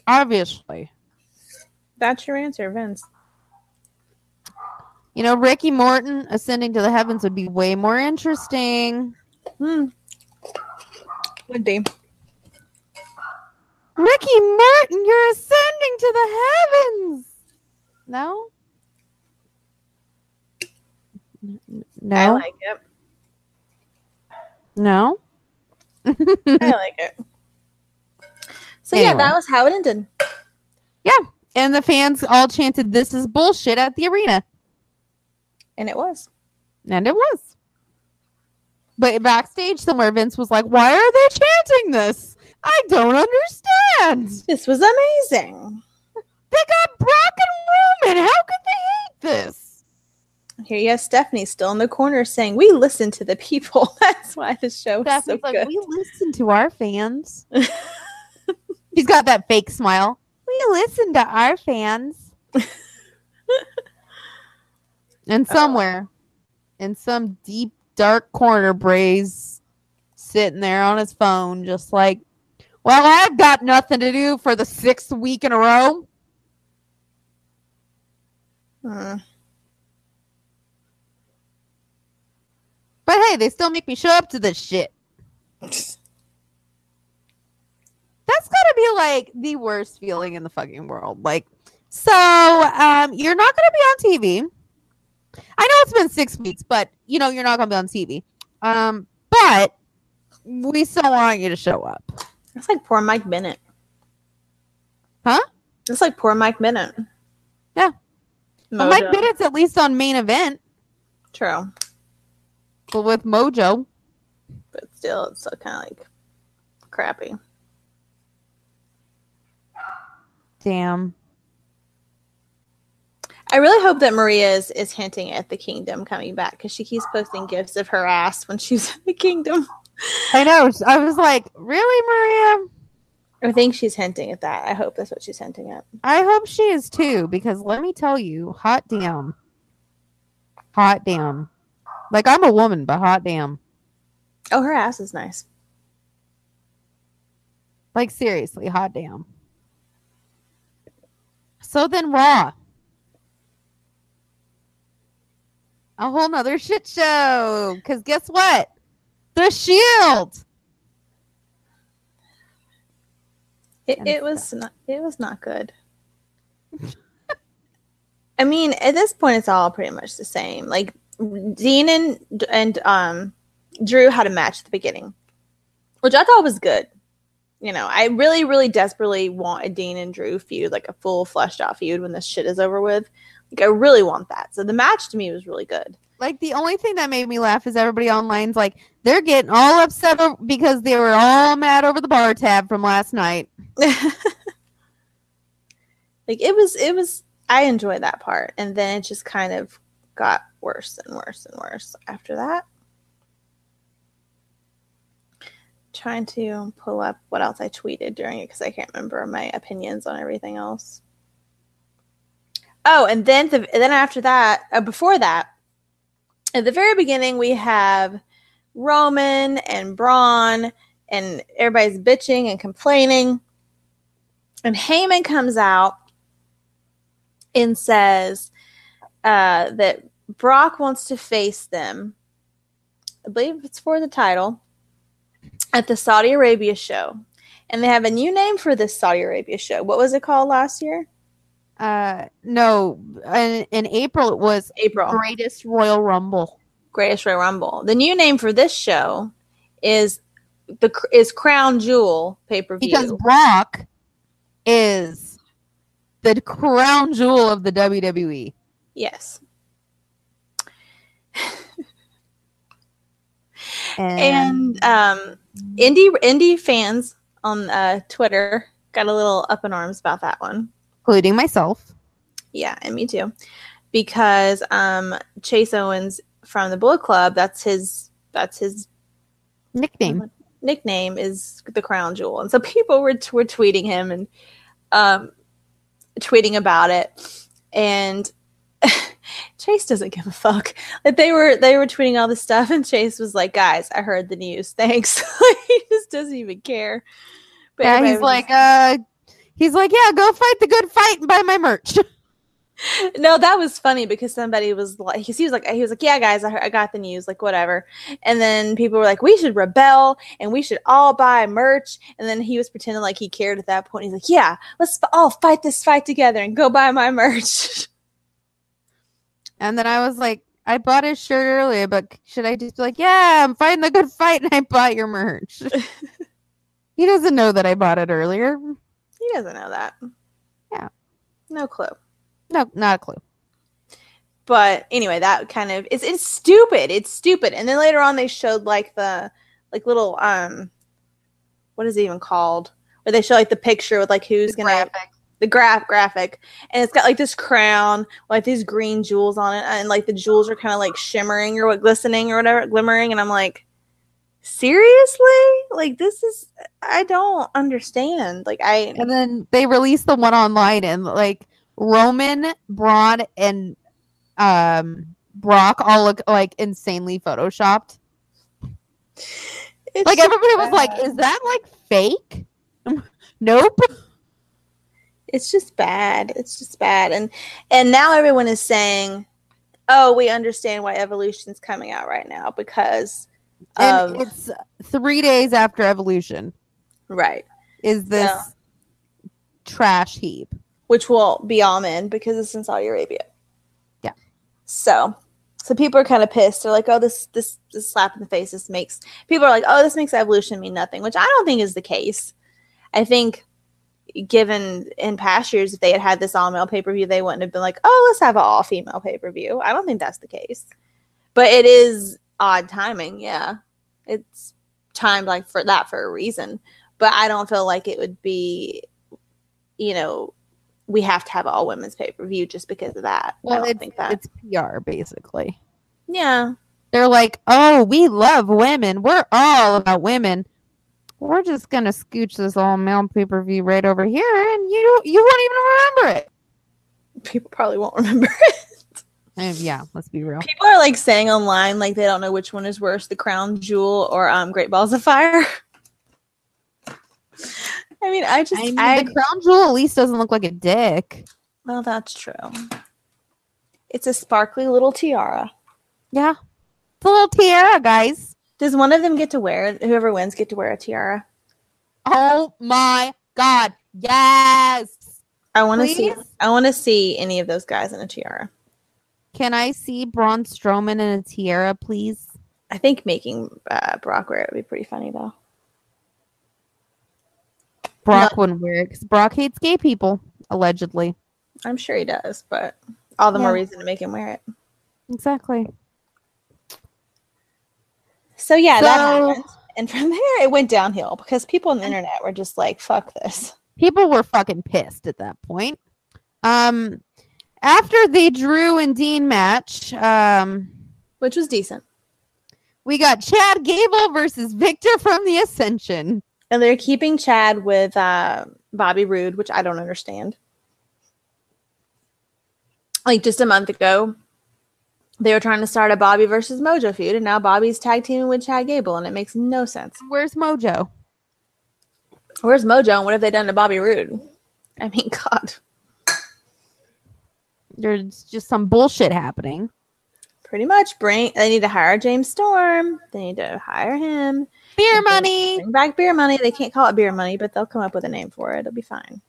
Obviously.
That's your answer, Vince.
You know, Ricky Morton ascending to the heavens would be way more interesting.
Hmm. Would be.
Ricky Morton, you're ascending to the heavens. No? N- n- No.
I like it.
no.
I like it. So yeah, that was how it ended.
And the fans all chanted, This is bullshit at the arena.
And it was.
And it was. But backstage somewhere, Vince was like, Why are they chanting this? I don't understand.
This was amazing.
They got Brock and Roman. How could they hate this?
Here you have Stephanie still in the corner saying, We listen to the people. That's why the show is so
like,
good.
We listen to our fans. She's got that fake smile. We listen to our fans. and somewhere, in some deep, dark corner, Bray's sitting there on his phone, just like, well, I've got nothing to do for the sixth week in a row.
Hmm.
But hey, they still make me show up to this shit. That's gotta be like the worst feeling in the fucking world. Like, so um, you're not gonna be on TV. I know it's been six weeks, but you know you're not gonna be on TV. Um, but we still want you to show up.
It's like poor Mike Bennett.
Huh?
It's like poor Mike Bennett.
Yeah. Well, Mike Bennett's at least on main event,
True.
but with Mojo.
But still, it's still kind of like crappy.
Damn.
I really hope that Maria is, is hinting at the kingdom coming back because she keeps posting gifs of her ass when she's in the kingdom.
I know. I was like, really, Maria?
I think she's hinting at that. I hope that's what she's hinting at.
I hope she is too, because let me tell you, hot damn. Hot damn. Like I'm a woman, but hot damn.
Oh, her ass is nice.
Like seriously, hot damn. So then Raw. A whole nother shit show. Cause guess what? The Shield.
It, it was not. It was not good. I mean, at this point, it's all pretty much the same. Like Dean and and um, Drew had a match at the beginning, which I thought was good. You know, I really, really desperately want a Dean and Drew feud, like a full fleshed out feud when this shit is over with. Like, I really want that. So the match to me was really good.
Like the only thing that made me laugh is everybody online's like they're getting all upset because they were all mad over the bar tab from last night.
like it was it was i enjoyed that part and then it just kind of got worse and worse and worse after that trying to pull up what else i tweeted during it because i can't remember my opinions on everything else. Oh and then the, then after that uh, before that at the very beginning we have roman and braun and everybody's bitching and complaining. And Heyman comes out and says uh, that Brock wants to face them. I believe it's for the title at the Saudi Arabia show. And they have a new name for this Saudi Arabia show. What was it called last year?
Uh no, in, in April it was
April.
Greatest Royal Rumble.
Greatest Royal Rumble. The new name for this show is the is Crown Jewel pay per view.
Because Brock is the crown jewel of the. WWE.
yes,
And,
and um, indie indie fans on uh, Twitter got a little up in arms about that one.
including myself.
Yeah, and me too, because um, Chase Owens from the Bullet Club that's his that's his
Nickname.
nickname is the crown jewel, and so people were were tweeting him and um, tweeting about it, and Chase doesn't give a fuck. Like they were they were tweeting all this stuff, and Chase was like, "Guys, I heard the news. Thanks." he just doesn't even care. But
Yeah, he's like, uh he's like, yeah, go fight the good fight and buy my merch.
no, that was funny because somebody was like, he was like, he was like, yeah, guys, I, heard, I got the news, like whatever. And then people were like, we should rebel and we should all buy merch. And then he was pretending like he cared at that point. He's like, yeah, let's f- all fight this fight together and go buy my merch.
and then I was like, I bought his shirt earlier, but should I just be like, yeah, I'm fighting the good fight and I bought your merch? he doesn't know that I bought it earlier.
he doesn't know that.
Yeah.
no clue.
No, not a clue.
But anyway, that kind of it's it's stupid. It's stupid. And then later on, they showed like the like little um, what is it even called? Where they show like the picture with like who's gonna the graph graphic and it's got like this crown with like these green jewels on it and like the jewels are kind of like shimmering or what glistening or whatever glimmering and i'm like seriously like this is i don't understand like i
And then they released the one online and like Roman, Braun, and um Brock all look like insanely photoshopped.
it's
Like
so
everybody was like, is that like fake? nope.
It's just bad it's just bad and and now everyone is saying oh, we understand why Evolution's coming out right now because
And
of
it's three days after Evolution.
right,
Is this trash heap?
which will be all men because it's in Saudi Arabia.
Yeah.
So, so people are kind of pissed. They're like, "Oh, this this this slap in the face. This makes people are like, oh, this makes evolution mean nothing," which I don't think is the case. I think, given in past years, if they had had this all male pay per view, they wouldn't have been like, "Oh, let's have an all female pay per view." I don't think that's the case, but it is odd timing. Yeah, it's timed like for that for a reason, but I don't feel like it would be, you know, we have to have all women's pay per view just because of that. I
Well,
don't
it's,
think that.
it's PR basically.
yeah,
They're like, oh, we love women. We're all about women. We're just gonna scooch this all male pay per view right over here, and you you won't even remember it.
people probably won't remember it.
And yeah, let's be real.
People are like saying online like they don't know which one is worse, the crown jewel or um Great Balls of Fire. I mean, I just
I mean,
I,
the crown jewel at least doesn't look like a dick.
well, that's true. It's a sparkly little tiara.
Yeah, it's a little tiara, guys.
Does one of them get to wear? Whoever wins get to wear a tiara.
Oh my god, yes.
I want to see. I want to see any of those guys in a tiara.
Can I see Braun Strowman in a tiara, please?
I think making uh, Brock wear it would be pretty funny though.
Brock wouldn't wear it because Brock hates gay people, allegedly.
I'm sure he does, but all the more reason to make him wear it.
Exactly.
So yeah, that happened. And from there, it went downhill because people on the internet were just like, "Fuck this."
People were fucking pissed at that point. Um, after the Drew and Dean match, um,
which was decent.
we got Chad Gable versus Victor from the Ascension.
And they're keeping Chad with uh, Bobby Roode, which I don't understand. Like just a month ago, they were trying to start a Bobby versus Mojo feud, and now Bobby's tag teaming with Chad Gable, and it makes no sense.
Where's Mojo?
Where's Mojo, and what have they done to Bobby Roode? I mean, God,
There's just some bullshit happening.
pretty much. Bring. They need to hire James Storm. They need to hire him.
Beer money.
Bring back beer money. They can't call it beer money, but they'll come up with a name for it. It'll be fine.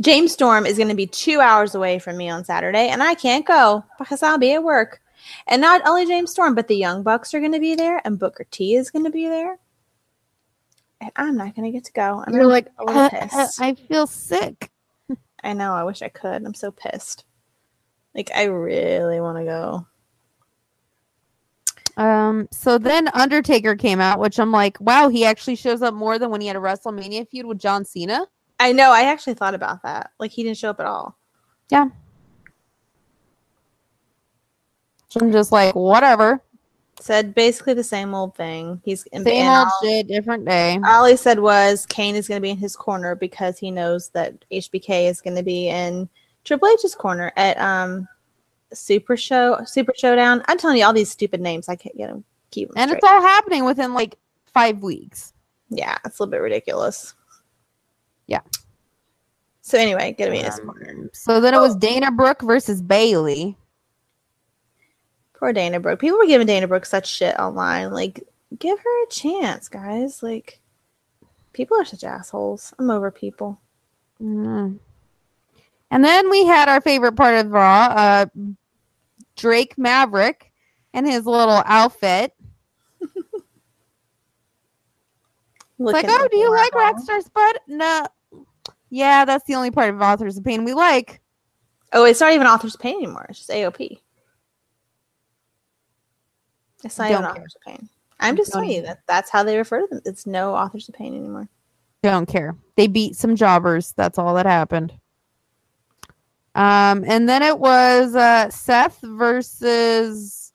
James Storm is going to be two hours away from me on Saturday, and I can't go because I'll be at work. And not only James Storm, but the Young Bucks are going to be there, and Booker T is going to be there. And I'm not going to get to go. I'm
You're like, "Uh, uh,
pissed.
I feel sick.
I know. I wish I could. I'm so pissed. Like, I really want to go.
Um, so then Undertaker came out, which I'm like, wow, he actually shows up more than when he had a WrestleMania feud with John Cena.
I know. I actually thought about that. Like, he didn't show up at all. Yeah.
So I'm just like, whatever.
Said basically the same old thing. He's in
Same old shit, different day.
all he said was Kane is going to be in his corner because he knows that HBK is going to be in Triple H's corner at um Super Show Super Showdown. I'm telling you all these stupid names. I can't get them. Keep them
And
straight.
it's all happening within like five weeks.
yeah, it's a little bit ridiculous.
Yeah.
So anyway, get him in his
Um,
corner.
So then it was Dana Brooke versus Bayley.
Poor Dana Brooke. People were giving Dana Brooke such shit online. Like, give her a chance, guys. Like, people are such assholes. I'm over people.
Mm. And then we had our favorite part of Raw, uh, Drake Maverick and his little outfit. It's like, oh, do you like
adorable.
Rockstar Spud? No. Yeah, that's the only part of Authors of Pain we like.
Oh, it's not even Author's of Pain anymore. It's just AOP. It's not even
Don't care.
Authors of Pain. I'm just
Don't
telling you that that's how they refer to them. It's no Authors of Pain anymore.
Don't care. They beat some jobbers. That's all that happened. Um, and then it was uh, Seth versus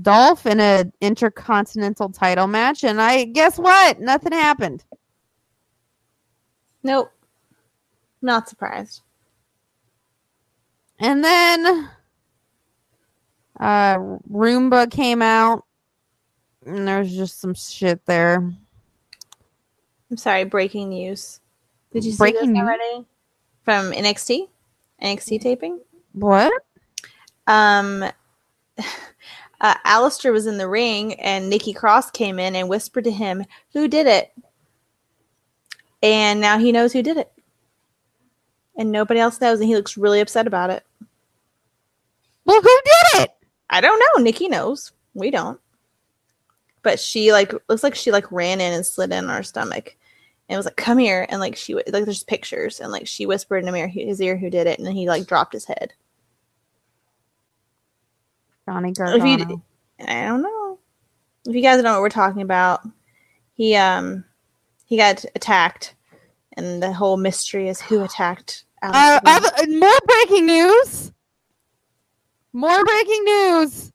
Dolph in an intercontinental title match. And I guess what? Nothing happened.
Nope. Not surprised.
And then uh, Ronda came out. And there's just some shit there.
I'm sorry, breaking news. Did you see
Breaking
this
news?
already? From NXT? NXT taping?
What?
um, uh, Aleister was in the ring, and Nikki Cross came in and whispered to him, "Who did it?" And now he knows who did it, and nobody else knows, and he looks really upset about it.
Well, who did it?
I don't know. Nikki knows. We don't. But she like looks like she like ran in and slid in our stomach, and was like, "Come here!" And like she like there's pictures, and like she whispered in ear, his ear who did it, and then he like dropped his head.
Johnny Gargano.
I don't know. If you guys don't know what we're talking about, he um he got attacked, and the whole mystery is who attacked.
Uh, other, more breaking news. More breaking news.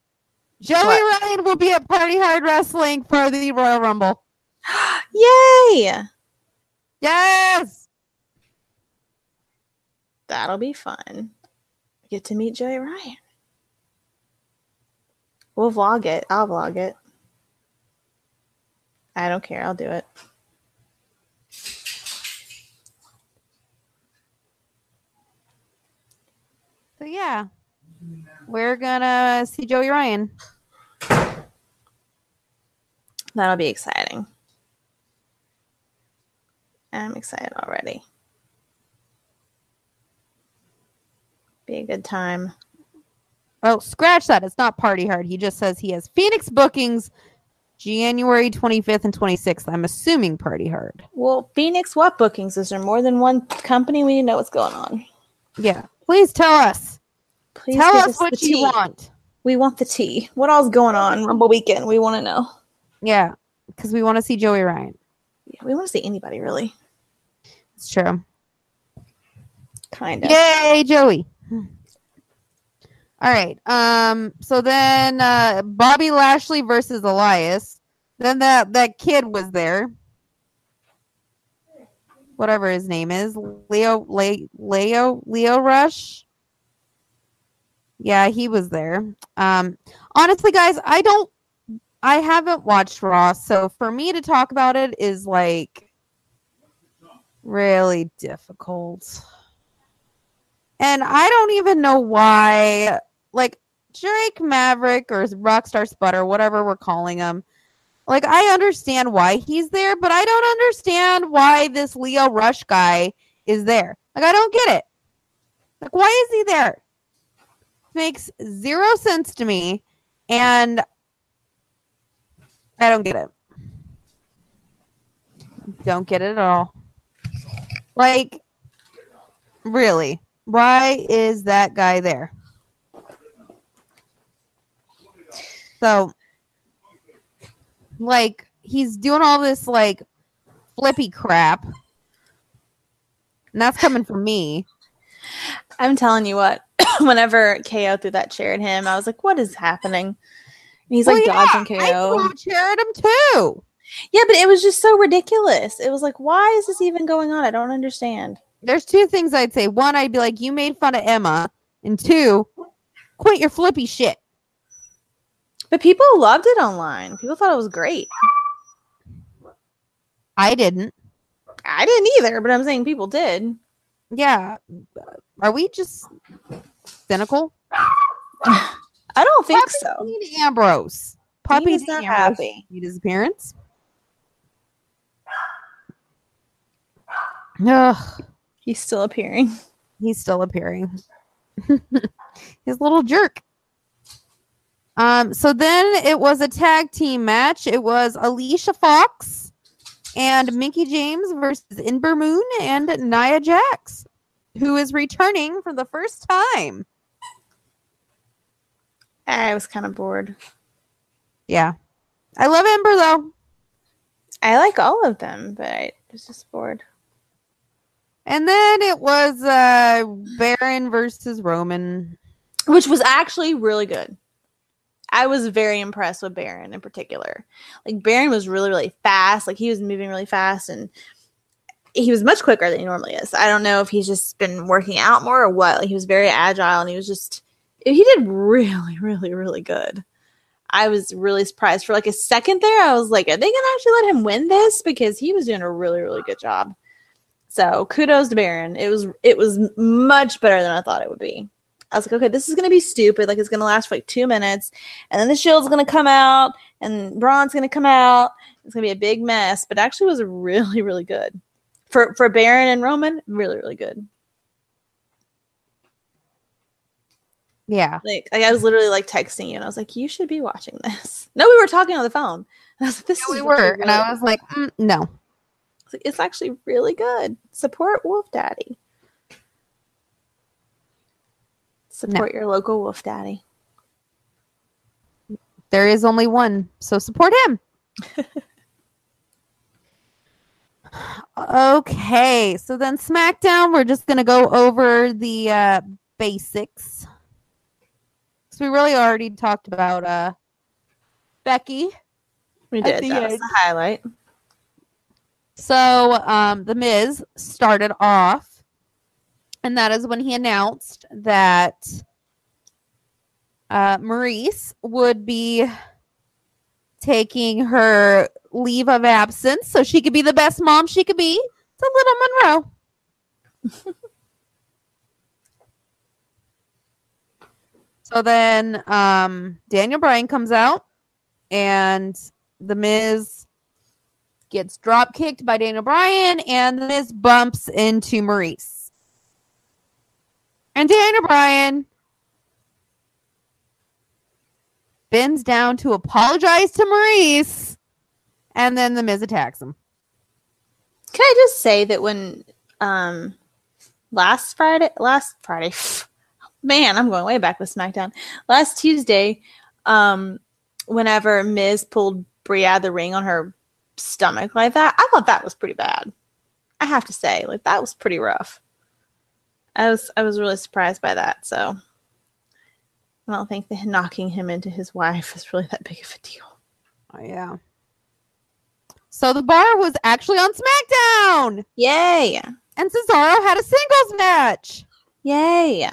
Joey
What?
Ryan will be at Party Hard Wrestling for the Royal Rumble.
Yay!
Yes.
That'll be fun. Get to meet Joey Ryan. We'll vlog it. I'll vlog it. I don't care. I'll do it.
So yeah, we're gonna see Joey Ryan.
That'll be exciting. I'm excited already. Be a good time.
Oh, scratch that. It's not Party Hard. He just says he has Phoenix bookings January 25th and 26th. I'm assuming Party Hard.
Well, Phoenix, what bookings? Is there more than one company? We need to know what's going on.
Yeah. Please tell us.
Please
tell
give
us what you want.
We want the tea. What all's going on Rumble weekend? We want to know.
Yeah, because we want to see Joey Ryan.
Yeah, we want to see anybody really.
It's true.
Kind of.
Yay, Joey. All right. Um. So then, uh, Bobby Lashley versus Elias. Then that that kid was there. Whatever his name is, Leo, Le- Leo, Leo Rush. Yeah, he was there. Um. Honestly, guys, I don't. I haven't watched Raw, so for me to talk about it is like really difficult. And I don't even know why, like Drake Maverick or Rockstar Sputter, whatever we're calling him. Like, I understand why he's there, but I don't understand why this Leo Rush guy is there. Like, I don't get it. Like, why is he there? Makes zero sense to me, and I don't get it. Don't get it at all. Like, really? Why is that guy there? So, like, he's doing all this, like, flippy crap. And that's coming from me.
I'm telling you what. Whenever KO threw that chair at him, I was like, "What is happening?" And he's like
Well, yeah,
dodging
I
KO.
threw a chair at him too.
Yeah, but it was just so ridiculous. It was like, why is this even going on? I don't understand.
There's two things I'd say. One, I'd be like, you made fun of Emma. And two, quit your flippy shit.
But people loved it online. People thought it was great.
I didn't.
I didn't either, but I'm saying people did.
Yeah. Are we just cynical?
I don't think so.
Ambrose.
Dean not
Ambrose
happy.
made his appearance. Ugh,
He's still appearing.
he's still appearing. his little jerk. Um, so then it was a tag team match. It was Alicia Fox and Mickie James versus Ember Moon and Nia Jax, who is returning for the first time.
I was kind of bored.
Yeah. I love Ember though.
I like all of them, but I was just bored.
And then it was uh Baron versus Roman.
Which was actually really good. I was very impressed with Baron in particular. Like Baron was really, really fast. Like he was moving really fast and he was much quicker than he normally is. I don't know if he's just been working out more or what. Like he was very agile and he was just he did really, really, really good. I was really surprised. For like a second there, I was like, are they gonna actually let him win this? Because he was doing a really, really good job. So kudos to Baron. It was it was much better than I thought it would be. I was like, okay, this is gonna be stupid. Like it's gonna last for like two minutes, and then the shield's gonna come out, and Braun's gonna come out. It's gonna be a big mess. But actually, was really really good for for Baron and Roman. Really really good.
Yeah.
Like, like I was literally like texting you, and I was like, you should be watching this. No, we were talking on the phone. And I was like, this
Yeah,
is
we
really
were. And I was like, mm, no.
It's actually really good. Support Wolf Daddy. Support your local Wolf Daddy.
There is only one. So support him. okay. So then SmackDown, we're just going to go over the uh, basics. So we really already talked about uh, Becky.
We did. That was the highlight.
So um, the Miz started off, and that is when he announced that uh, Maryse would be taking her leave of absence so she could be the best mom she could be to little Monroe. so then um, Daniel Bryan comes out, and the Miz gets drop kicked by Daniel Bryan, and the Miz bumps into Maryse. And Daniel Bryan bends down to apologize to Maryse, and then the Miz attacks him.
Can I just say that when um last Friday last Friday man, I'm going way back with SmackDown. Last Tuesday, um whenever Miz pulled of the ring on her stomach like that, I thought that was pretty bad. I have to say, like that was pretty rough. I was I was really surprised by that, so I don't think that knocking him into his wife is really that big of a deal.
Oh, yeah. So the bar was actually on SmackDown,
Yay!
and Cesaro had a singles match.
Yay!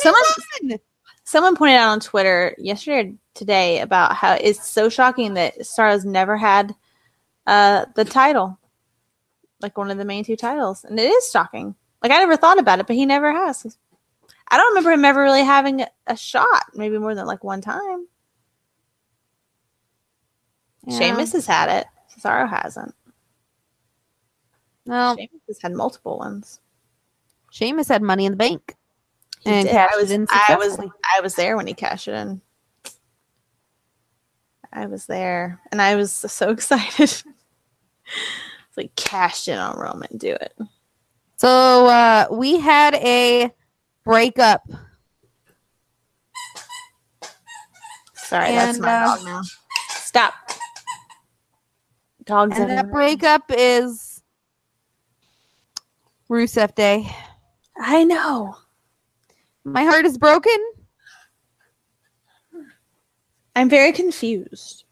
Someone-. Someone pointed out on Twitter yesterday or today about how it's so shocking that Cesaro's never had uh, the title, like one of the main two titles, and it is shocking. Like I never thought about it, but he never has. I don't remember him ever really having a, shot, maybe more than like one time.
Yeah.
Sheamus has had it. Cesaro hasn't.
No.
Sheamus has had multiple ones.
Sheamus had money in the bank.
He
And
I was,
in
I was. I was there when he cashed it in. I was there, and I was so excited. it's like cashed in on Roman. Do it.
So uh, we had a breakup.
Sorry, that's my
uh,
dog now. Stop. Dogs
And that breakup is Rusev Day.
I know.
My heart is broken.
I'm very confused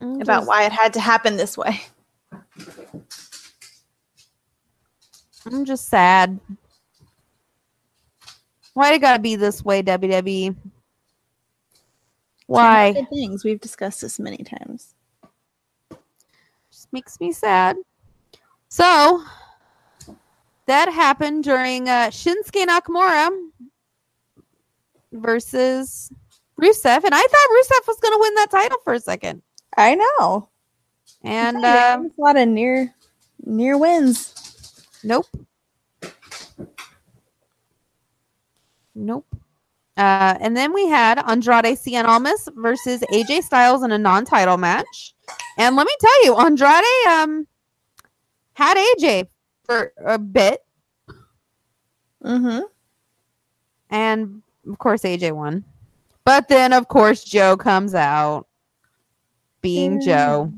I'm
about
just-
why it had to happen this way.
I'm just sad. Why it gotta be this way, WWE? Why?
Good things we've discussed this many times.
Just makes me sad. So that happened during uh, Shinsuke Nakamura versus Rusev, and I thought Rusev was going to win that title for a second.
I know.
And
Yeah,
um,
a lot of near near wins.
Nope, nope. Uh, and then we had Andrade Cien Almas versus AJ Styles in a non-title match. And let me tell you, Andrade um had AJ for a bit,
Mm-hmm.
and of course AJ won. But then of course Joe comes out being Joe.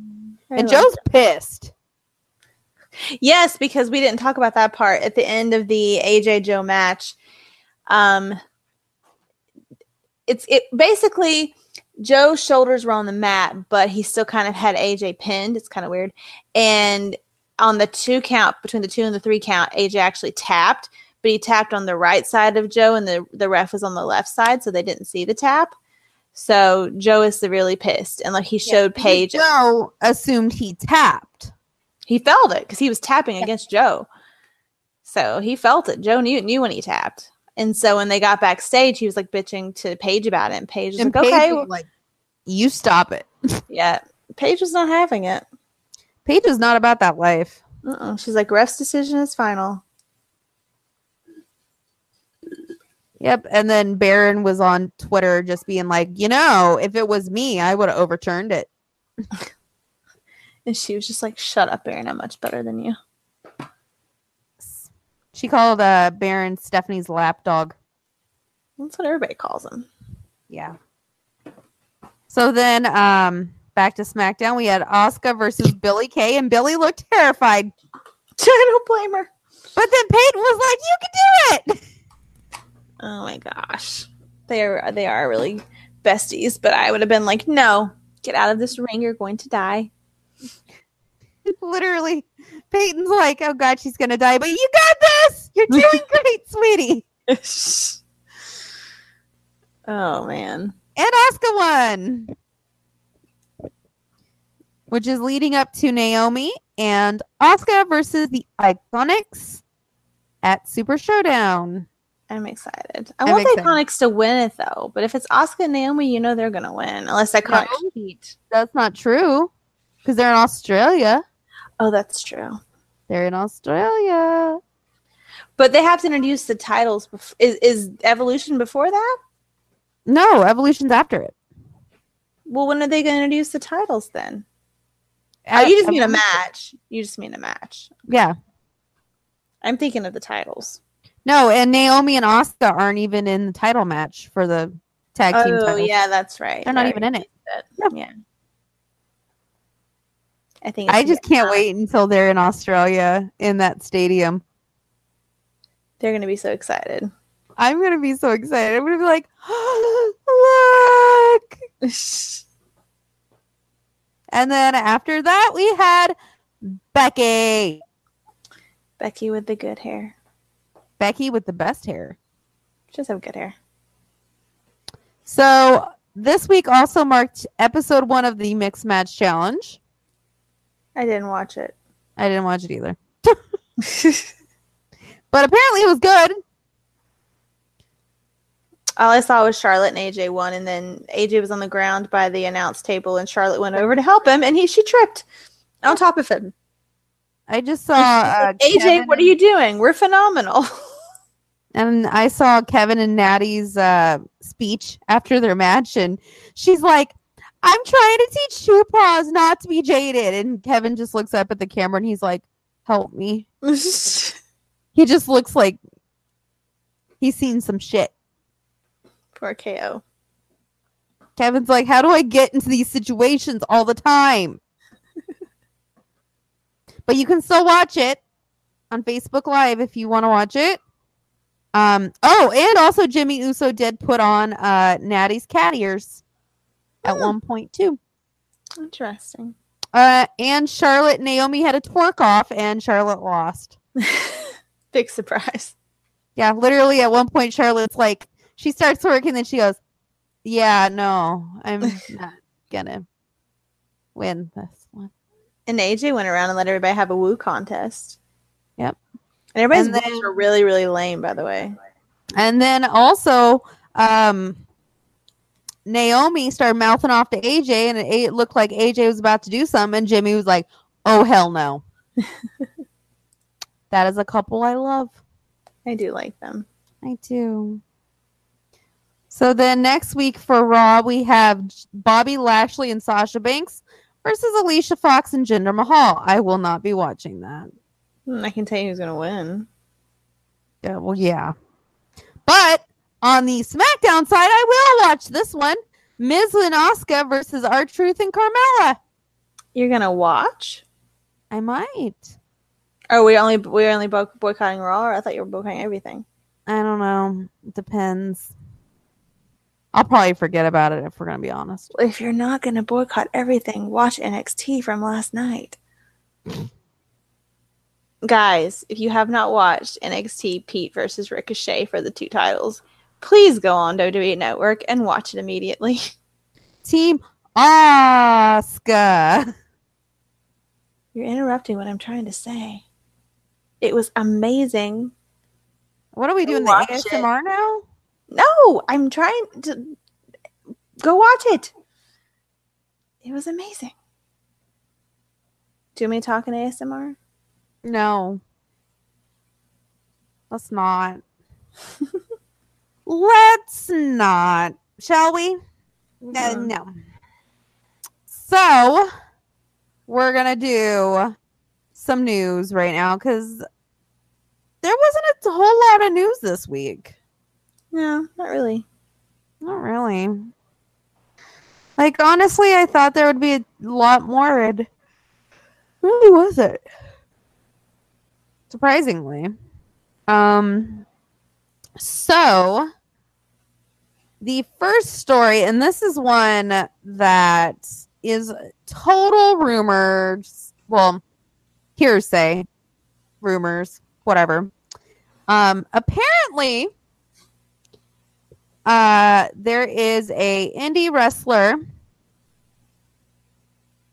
And Joe's pissed.
Yes, because we didn't talk about that part at the end of the AJ Joe match. Um, it's it basically Joe's shoulders were on the mat, but he still kind of had AJ pinned. It's kind of weird. And on the two count, between the two and the three count, AJ actually tapped, but he tapped on the right side of Joe, and the the ref was on the left side, so they didn't see the tap. So Joe is severely pissed, and like he showed Paige,
Joe assumed he tapped.
He felt it because he was tapping against Joe. So he felt it. Joe knew knew when he tapped. And so when they got backstage, he was like bitching to Paige about it. And Paige was
And
like,
Paige
okay,
was like, you stop it.
yeah. Paige was not having it.
Paige is not about that life.
Uh-uh. She's like, ref's decision is final.
Yep. And then Baron was on Twitter just being like, you know, if it was me, I would have overturned it.
And she was just like, shut up, Baron. I'm much better than you.
She called uh, Baron Stephanie's lapdog.
That's what everybody calls him.
Yeah. So then um back to SmackDown, we had Asuka versus Billie Kay, and Billy looked terrified.
I don't blame her.
But then Peyton was like, You can do it.
Oh my gosh. They are they are really besties, but I would have been like, no, get out of this ring. You're going to die.
Literally, Peyton's like, Oh god, she's gonna die, but you got this. You're doing great, sweetie.
oh man.
And Asuka won. Which is leading up to Naomi and Asuka versus the Iconics at Super Showdown.
I'm excited. I
I'm
want the. Iconics to win it though, but if it's Asuka and Naomi, you know they're gonna win. Unless Iconics
No.
cheat.
That's not true because they're in Australia.
Oh, that's true.
They're in Australia.
But they have to introduce the titles. Bef- is is Evolution before that?
No, Evolution's after it.
Well, when are they going to introduce the titles then? Oh, you just mean a match. You just mean a match.
Yeah.
I'm thinking of the titles.
No, and Naomi and Asuka aren't even in the title match for the tag team
Oh, yeah, that's right.
They're not
Right.
even in it.
That- Yeah. I think.
I just can't wait until they're in Australia in that stadium.
They're going to be so excited.
I'm gonna be so excited. I'm gonna be like, look. And then after that, we had Becky.
Becky with the good hair.
Becky with the best hair.
She does have good hair.
So this week also marked episode one of the Mixed Match Challenge.
I didn't watch it.
I didn't watch it either. But apparently it was good.
All I saw was Charlotte and AJ won, and then AJ was on the ground by the announce table, and Charlotte went over to help him, and he she tripped on top of him.
I just saw uh,
AJ,
Kevin
what are you doing? We're phenomenal.
and I saw Kevin and Natty's uh, speech after their match, and she's like, "I'm trying to teach Two Paws not to be jaded," and Kevin just looks up at the camera and he's like, "Help me." He just looks like he's seen some shit.
Poor KO.
Kevin's like, "How do I get into these situations all the time?" but you can still watch it on Facebook Live if you want to watch it. Um. Oh, and also Jimmy Uso did put on uh Natty's cat ears at
Hmm.
one point too.
Interesting.
Uh, and Charlotte and Naomi had a twerk off, and Charlotte lost.
Big surprise.
Yeah, literally at one point, Charlotte's like, she starts twerking, then she goes, "Yeah, no, I'm not gonna win this one."
And AJ went around and let everybody have a woo contest.
Yep.
And everybody's
And then-
were really, really lame, by the way.
And then also, um, Naomi started mouthing off to AJ, and it it looked like AJ was about to do something, and Jimmy was like, "Oh hell no." that is a couple I love.
I do like them.
I do. So then next week for Raw, we have Bobby Lashley and Sasha Banks versus Alicia Fox and Jinder Mahal. I will not be watching that.
Hmm, I can tell you who's going to win.
Yeah, well, yeah. But on the SmackDown side, I will watch this one. Miz and Asuka versus R Truth and Carmella.
You're going to watch?
I might.
Are we only we only boy- boycotting Raw? Or I thought you were boycotting everything.
I don't know. It depends. I'll probably forget about it if we're gonna be honest.
If you're not going to boycott everything, watch NXT from last night. Guys, if you have not watched NXT Pete versus Ricochet for the two titles, please go on WWE Network and watch it immediately.
Team Asuka.
You're interrupting what I'm trying to say. It was amazing.
What are we doing? The
Watch it.
ASMR now?
No, I'm trying to go watch it. It was amazing. Do you want me to talk in ASMR?
No. Let's not. Let's not. Shall we? No,
Mhm.
no. So, we're going to do some news right now because there wasn't a whole lot of news this week.
No, not really.
Not really. Like, honestly, I thought there would be a lot more. And really was it. Surprisingly. Um, so, the first story, and this is one that is total rumors. Well, hearsay, rumors, whatever. Um, apparently, uh, there is a indie wrestler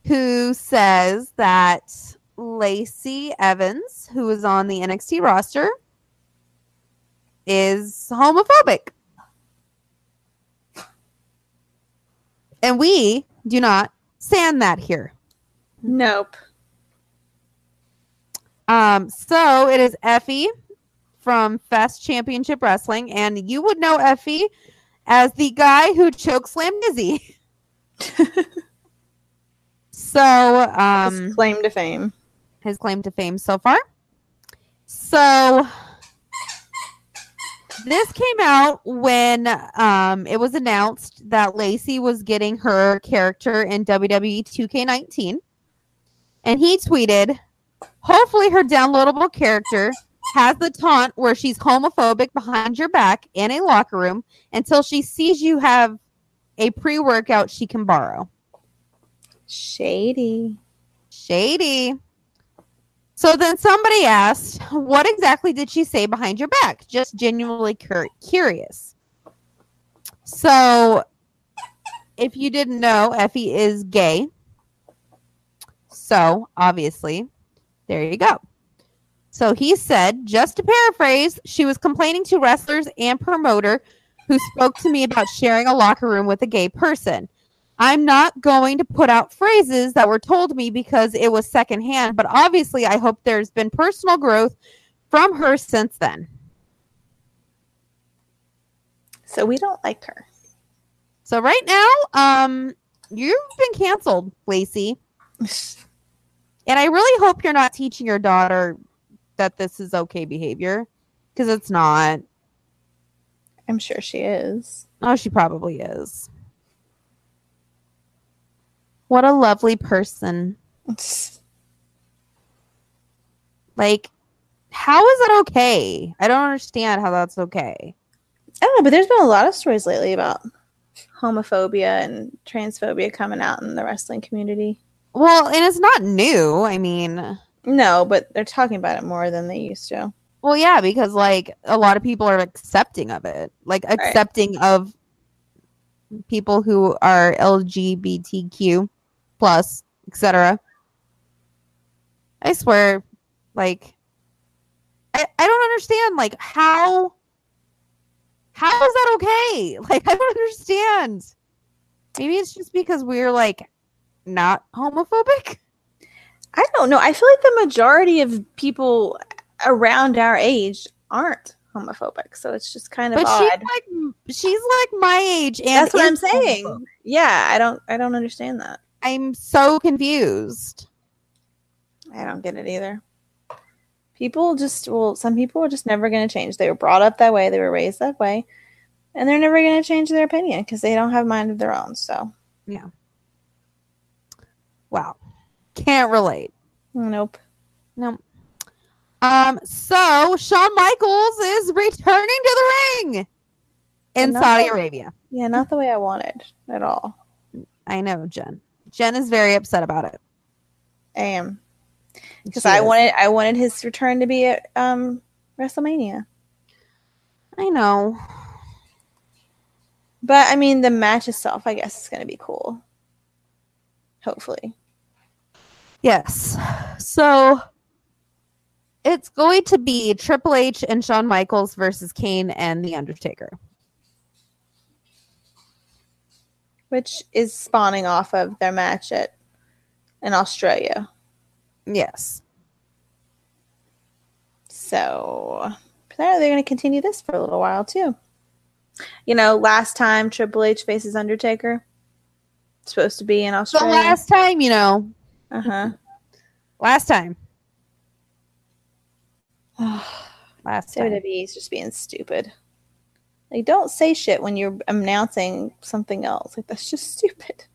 who says that Lacey Evans, who is on the NXT roster, is homophobic. And we do not sand that here.
Nope.
Um, so it is Effy from Fest Championship Wrestling, and you would know Effy as the guy who chokeslammed Izzy. so, um,
His claim to fame.
his claim to fame so far. So this came out when um, it was announced that Lacey was getting her character in WWE 2K19. And he tweeted, hopefully her downloadable character has the taunt where she's homophobic behind your back in a locker room until she sees you have a pre-workout she can borrow.
Shady.
Shady. So then somebody asked, What exactly did she say behind your back? Just genuinely cur- curious. So, if you didn't know, Effy is gay. So, obviously, there you go. So he said, just to paraphrase, she was complaining to wrestlers and promoter who spoke to me about sharing a locker room with a gay person. I'm not going to put out phrases that were told me because it was secondhand, but obviously, I hope there's been personal growth from her since then.
So we don't like her.
So right now, um, you've been canceled, Lacey, and I really hope you're not teaching your daughter that this is okay behavior because it's not.
I'm sure she is.
Oh, she probably is. What a lovely person. Like, how is that okay? I don't understand how that's okay.
I don't know, but there's been a lot of stories lately about homophobia and transphobia coming out in the wrestling community.
Well, and it's not new. I mean,
No, but they're talking about it more than they used to.
well, yeah, because like a lot of people are accepting of it, like accepting of people who are LGBTQ plus, etc. I swear, like, I, I don't understand, like how how is that okay? Like, I don't understand. Maybe it's just because we're like not homophobic.
I don't know. I feel like the majority of people around our age aren't homophobic, so it's just kind of
But she's like she's like my age, and
That's what I'm saying. Yeah, I don't. I don't understand that.
I'm so confused.
I don't get it either. People just well, some people are just never going to change. They were brought up that way. They were raised that way, and they're never going to change their opinion because they don't have a mind of their own. So yeah.
Wow, can't relate.
nope.
No. Um. So Shawn Michaels is returning to the ring in Saudi
the-
Arabia.
Yeah, not the way I wanted at all.
I know, Jen. Jen is very upset about it
I am because I
is.
wanted I wanted his return to be at um WrestleMania.
I know.
But I mean, the match itself, I guess, is going to be cool. Hopefully,
Yes. So It's going to be Triple H and Shawn Michaels versus Kane and The Undertaker.
Which is spawning off of their match at in Australia.
Yes.
So apparently they're going to continue this for a little while too. You know, last time Triple H faces Undertaker, supposed to be in Australia.
last time, you know,
uh huh.
last time, last time.
WWE is just being stupid. Like, don't say shit when you're announcing something else. Like, that's just stupid.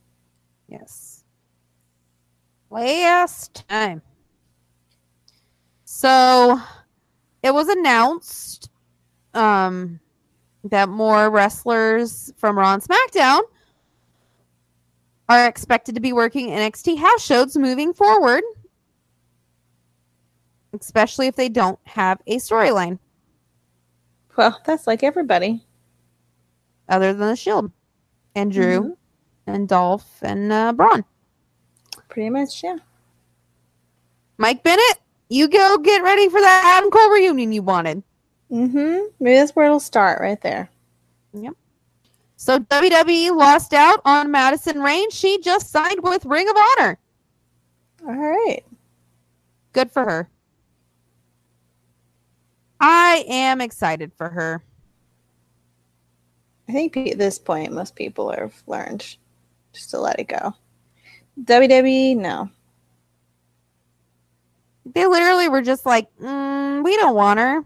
Yes. Last time. So it was announced um that more wrestlers from Raw and SmackDown are expected to be working NXT house shows moving forward. Especially if they don't have a storyline
Well, that's like everybody.
other than the Shield and Drew and Dolph and uh, Braun.
Pretty much, yeah.
Mike Bennett, you go get ready for that Adam Cole reunion you wanted.
Mm-hmm. Maybe that's where it'll start right there. Yep.
So WWE lost out on Madison Rayne. She just signed with Ring of Honor.
All right.
Good for her. I am excited for her.
I think at this point, most people have learned just to let it go. WWE, no.
They literally were just like, mm, we don't want her.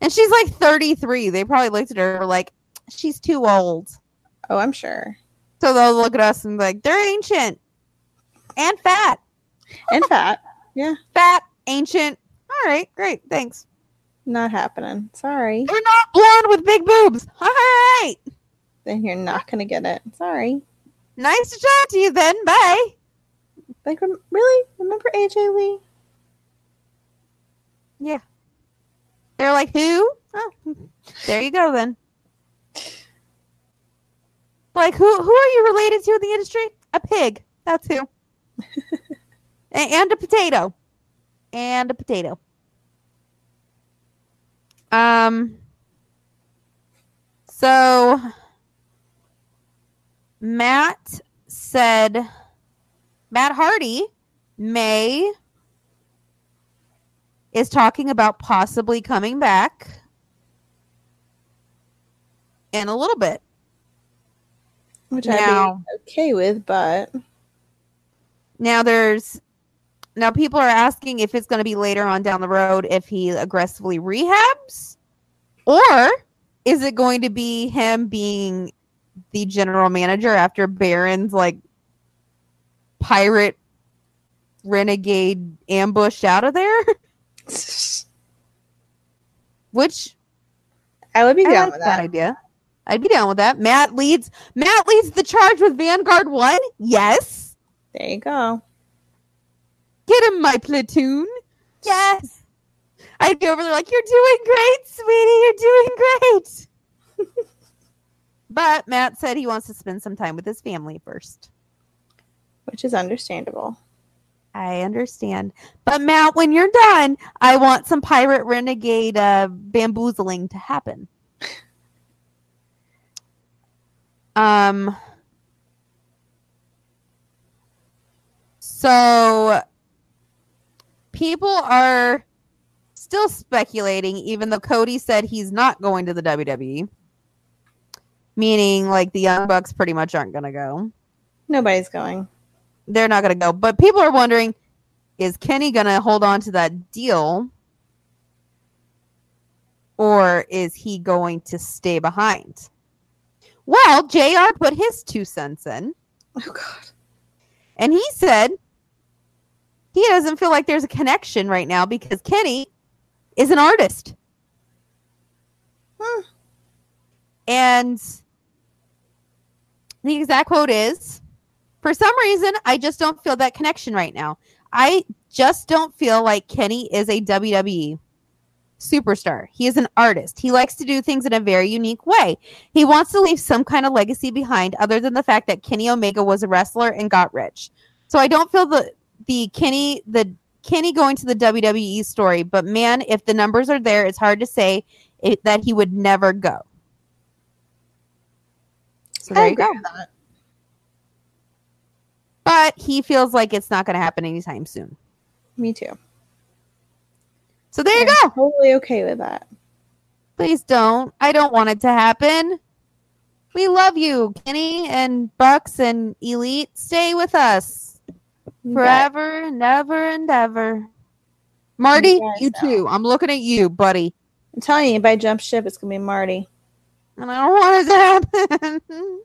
And she's like 33. They probably looked at her and were like, she's too old.
Oh, I'm sure.
So they'll look at us and be like, they're ancient and fat.
And fat. Yeah.
Fat, ancient. All right, great. Thanks.
Not happening. Sorry.
You're not blonde with big boobs. All right.
Then you're not going to get it. Sorry.
Nice to chat to you then. Bye.
Like, rem- really? Remember AJ Lee? Yeah.
They're like, who? Oh, there you go then. Like, who who are you related to in the industry? A pig. That's who. And a potato. And a potato. Um. So, Matt said, Matt Hardy may is talking about possibly coming back in a little bit.
Which
Now-
I'd be okay with, but
Now there's now people are asking if it's going to be later on down the road if he aggressively rehabs or is it going to be him being the general manager after Baron's like pirate renegade ambushed out of there? Which
I would be
I
down
like
with
that
that.
idea. I'd be down with that. Matt leads. Matt leads the charge with Vanguard One. Yes,
There you go.
My platoon. Yes, I'd be over there like, "You're doing great, sweetie. You're doing great." but Matt said he wants to spend some time with his family first.
Which is understandable.
I understand, but Matt, when you're done, I want some pirate renegade uh, bamboozling to happen. Um. So people are still speculating, even though Cody said he's not going to the WWE. Meaning, like the Young Bucks pretty much aren't going to go.
Nobody's going.
They're not going to go. But people are wondering, is Kenny going to hold on to that deal? Or is he going to stay behind? Well, JR put his two cents in.
Oh God.
And he said he doesn't feel like there's a connection right now because Kenny is an artist.
Hmm.
And the exact quote is For some reason, I just don't feel that connection right now. I just don't feel like Kenny is a WWE superstar. He is an artist. He likes to do things in a very unique way. He wants to leave some kind of legacy behind other than the fact that Kenny Omega was a wrestler and got rich. So I don't feel the the Kenny the Kenny going to the WWE story, but man, if the numbers are there, it's hard to say it, that he would never go. So there
I
you go. But he feels like it's not going to happen anytime soon.
Me too.
So there you
I'm
go.
Totally okay with that.
Please don't. I don't want it to happen. We love you, Kenny and Bucks and Elite. Stay with us
You
forever and ever and ever. Marty,
You
you
know.
too. I'm looking at you, buddy.
I'm telling you, by jump ship, it's gonna be Marty.
And I don't want it to happen.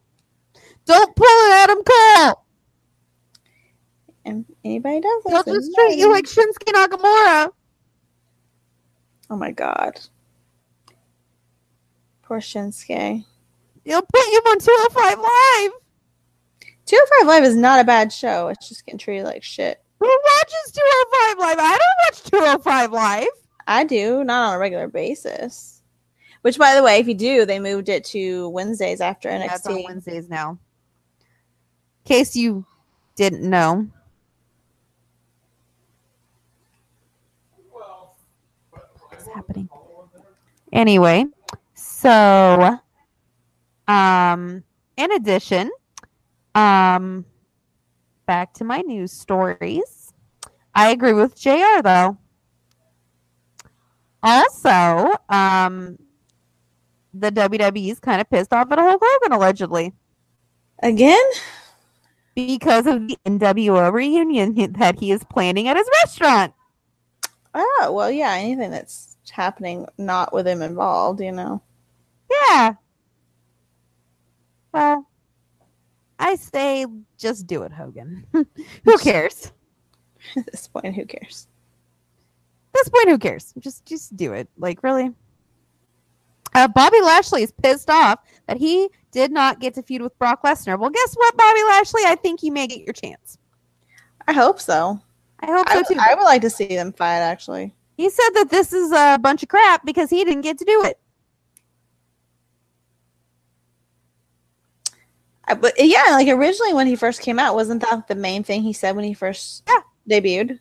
don't pull it, Adam Cole.
And anybody does
He'll just treat you like Shinsuke Nakamura.
Oh my god. Poor Shinsuke.
He'll put you on 205 Live.
205 Live is not a bad show. It's just getting treated like shit.
Who watches 205 Live? I don't watch 205 Live.
I do, not on a regular basis. Which, by the way, if you do, they moved it to Wednesdays after
Yeah, it's on Wednesdays now. In case you didn't know. What's happening? Anyway, so um in addition, um back to my news stories. I agree with JR though. Also, um the WWE's kind of pissed off at Hulk Hogan allegedly
Again?
because of the NWO reunion that he is planning at his restaurant.
Oh, well, yeah, anything that's happening not with him involved, you know.
Yeah. Well, I say just do it, Hogan. who cares?
At this point, who cares?
At this point, who cares? Just just do it. Like really. Uh, Bobby Lashley is pissed off that he did not get to feud with Brock Lesnar. Well, guess what, Bobby Lashley? I think you may get your chance.
I hope so.
I hope
I,
so too.
I would like to see them fight, actually.
he said that this is a bunch of crap because he didn't get to do it.
I, but yeah, like originally when he first came out, wasn't that the main thing he said when he first
Yeah.
debuted?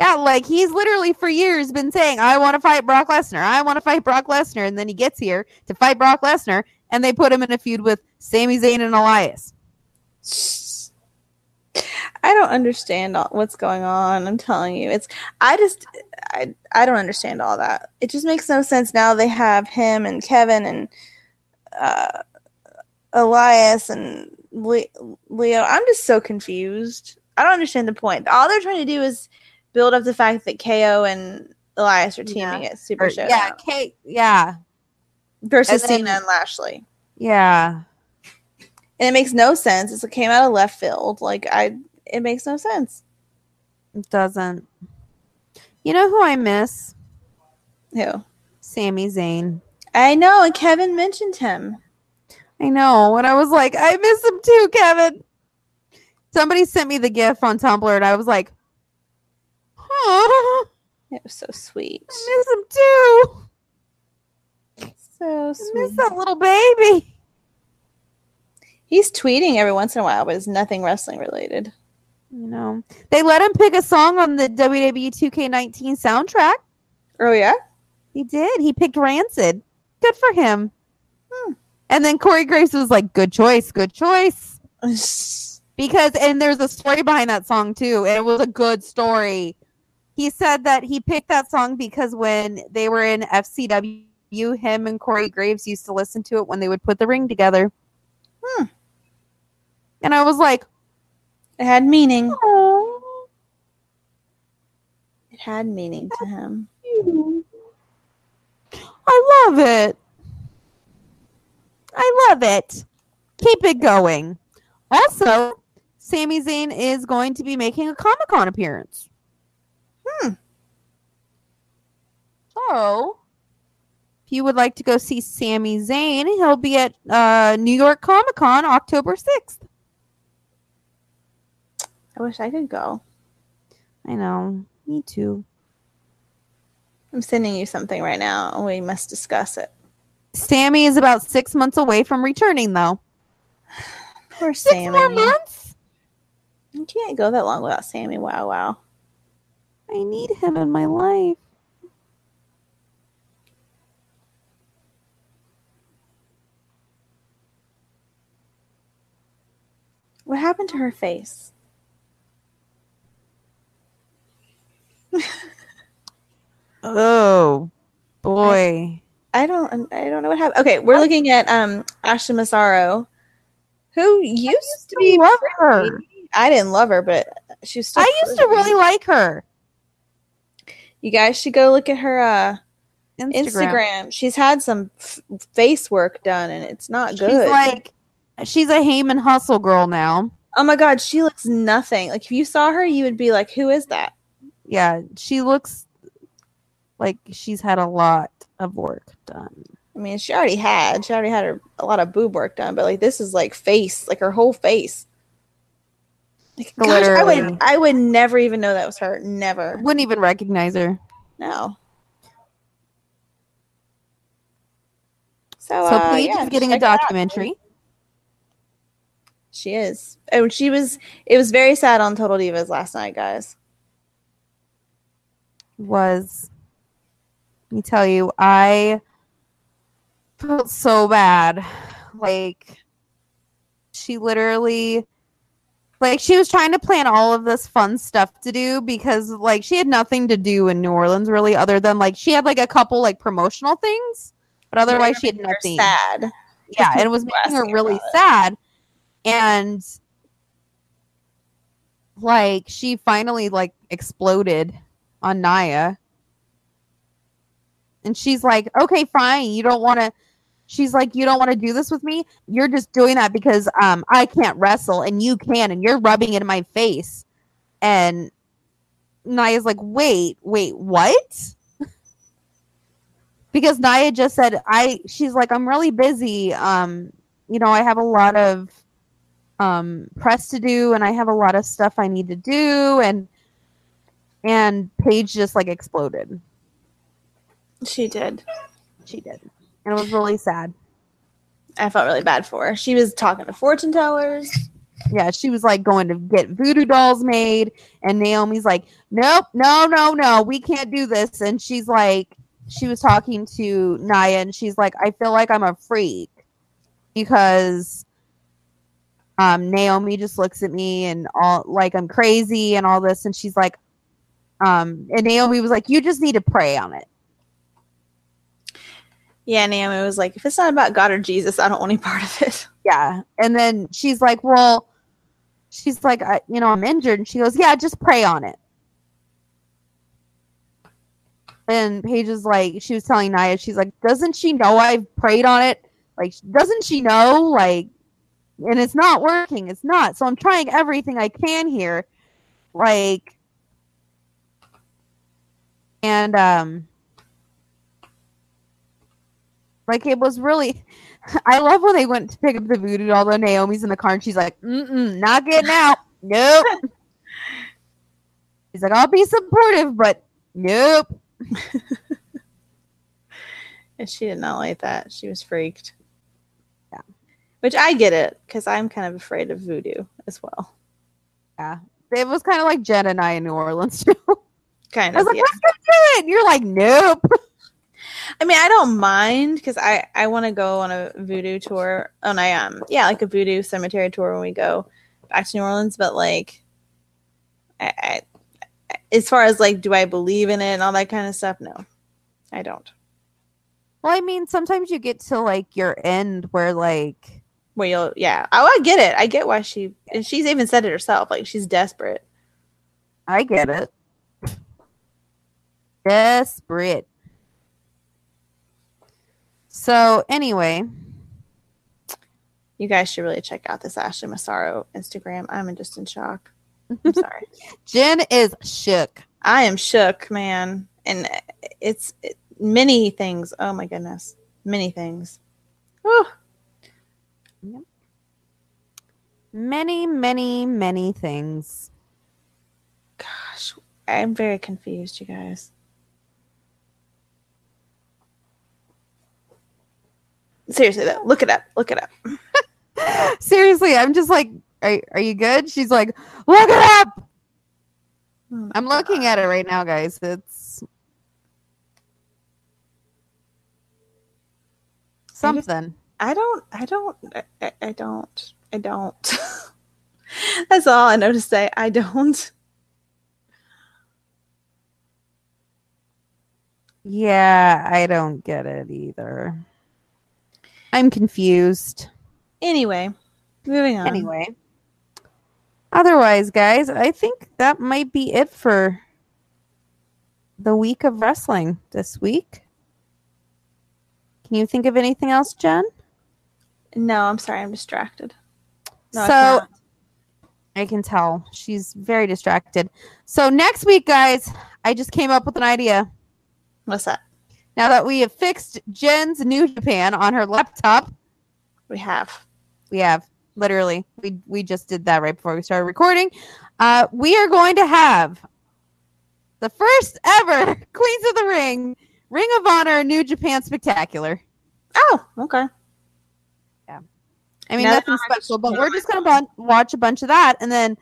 Yeah, like he's literally for years been saying, I want to fight Brock Lesnar. I want to fight Brock Lesnar. And then he gets here to fight Brock Lesnar, and they put him in a feud with Sami Zayn and Elias.
I don't understand all, what's going on. I'm telling you, it's I just I I don't understand all that. It just makes no sense now. They have him and Kevin and uh, Elias and Le- Leo. I'm just so confused. I don't understand the point. All they're trying to do is build up the fact that KO and Elias are teaming at Super
Or-
Showdown
yeah, Kate. Yeah.
versus
and then-
Cena and Lashley.
Yeah.
And it makes no sense. It's, it came out of left field. Like I, it makes no sense.
It doesn't. You know who I miss?
Who?
Sami Zayn.
I know, and Kevin mentioned him.
I know. And I was like, I miss him too, Kevin. Somebody sent me the gif on Tumblr, and I was like, oh,
It was so sweet.
I miss him too.
So
I miss
sweet.
that little baby.
He's tweeting every once in a while, but it's nothing wrestling related.
You know, they let him pick a song on the WWE 2K19 soundtrack.
Oh yeah.
He did. He picked Rancid. Good for him. And then Corey Graves was like, "Good choice, good choice." Because and there's a story behind that song too, and it was a good story. He said that he picked that song because when they were in FCW, him and Corey Graves used to listen to it when they would put the ring together.
Hmm.
And I was like,
it had meaning.
"Oh,
It had meaning to him.
I love it. I love it. Keep it going. Also, Sami Zayn is going to be making a Comic Con appearance.
Hmm.
So, if you would like to go see Sami Zayn, he'll be at uh, New York Comic Con October 6th.
I wish I could go.
I know. Me too.
I'm sending you something right now, and we must discuss it.
Sami is about six months away from returning, though.
Poor
Six
Sami.
more months?
You can't go that long without Sami. Wow, wow.
I need him in my life.
What happened to her face?
Oh boy.
I don't I don't know what happened. Okay, we're looking at um Ashley Massaro, who used to be
I love
pretty.
her.
I didn't love her, but she's still
I used to really like her.
You guys should go look at her uh
Instagram.
Instagram. She's had some f- face work done and it's not
She's
good.
like she's a Heyman hustle girl now.
oh my god, she looks nothing. Like if you saw her, you would be like, "Who is that?"
Yeah, she looks like she's had a lot of work done.
I mean, she already had. She already had her, a lot of boob work done, but like this is like face, like her whole face. Like, gosh, I would, I would never even know that was her. Never.
Wouldn't even recognize her.
No. So,
So
uh,
Paige
yeah,
is getting a
check it out.
documentary.
She is. Oh, she was. It was very sad on Total Divas last night, guys.
Was let me tell you, I felt so bad. Like she literally like she was trying to plan all of this fun stuff to do because like she had nothing to do in New Orleans really other than like she had like a couple like promotional things, but otherwise she had nothing.
Sad.
yeah, and it was making her really sad. And like she finally like exploded on Nia. And she's like, "Okay, fine. You don't want to She's like, "You don't want to do this with me? You're just doing that because um I can't wrestle and you can and you're rubbing it in my face." And Nia's like, "Wait, wait, what?" because Nia just said I she's like I'm really busy um you know I have a lot of um press to do and I have a lot of stuff I need to do and and Paige just like exploded
She did.
she did. And it was really sad.
I felt really bad for her. She was talking to fortune tellers.
yeah she was like going to get voodoo dolls made. And Naomi's like nope no no no we can't do this. And she's like she was talking to Nia and she's like I feel like I'm a freak. Because um Naomi just looks at me and all like I'm crazy and all this. And she's like um and Naomi was like you just need to pray on it
Yeah, Naomi was like, if it's not about God or Jesus, I don't want any part of it.
yeah. And then she's like well she's like I, you know I'm injured. And she goes yeah just pray on it. And Paige is like she was telling Nia she's like doesn't she know I've prayed on it? Like doesn't she know? Like and it's not working. It's not. So I'm trying everything I can here. Like and um like it was really I love when they went to pick up the voodoo doll. Though Naomi's in the car and she's like, "Mm-mm, not getting out. Nope." He's like, "I'll be supportive, but nope."
And she did not like that. She was freaked.
Yeah.
Which I get it, because I'm kind of afraid of voodoo as well.
Yeah, it was kind of like Jen and I in New Orleans too.
Kind
I was like,
yeah.
"Let's go do it." And you're like, "Nope."
I mean, I don't mind because I I want to go on a voodoo tour. On I um yeah, like a voodoo cemetery tour when we go back to New Orleans. But like, I, I as far as like, do I believe in it and all that kind of stuff? No, I don't.
Well, I mean, sometimes you get to like your end where like
Well, you'll yeah. Oh, I get it. I get why she and she's even said it herself. Like she's desperate.
I get it. Desperate. So anyway,
You guys should really check out this Ashley Massaro Instagram. I'm just in shock. I'm sorry.
Jen is shook.
I am shook, man. And it's it, many things. Oh my goodness. Many things. Whew.
Many, many, many things.
Gosh, I'm very confused, you guys. Seriously, though, look it up. Look it up.
Seriously, I'm just like, are, are you good? She's like, look it up.
Oh
I'm looking at it right now, guys. It's something.
I don't. I don't. I- I don't. I don't. That's all I know to say. I don't.
Yeah, I don't get it either. I'm confused.
Anyway, moving on.
Anyway. Otherwise, guys, I think that might be it for the week of wrestling this week. Can you think of anything else, Jen?
No, I'm sorry. I'm distracted. No,
so. I can tell she's very distracted. So next week, guys, I just came up with an idea.
what's that?
Now that we have fixed Jen's New Japan on her laptop,
We have.
we have literally we we just did that right before we started recording. Uh, we are going to have the first ever Queens of the Ring Ring of Honor New Japan Spectacular.
Oh, okay. Yeah.
I mean,
that
nothing
have
special, but we're just going to watch a bunch of that and then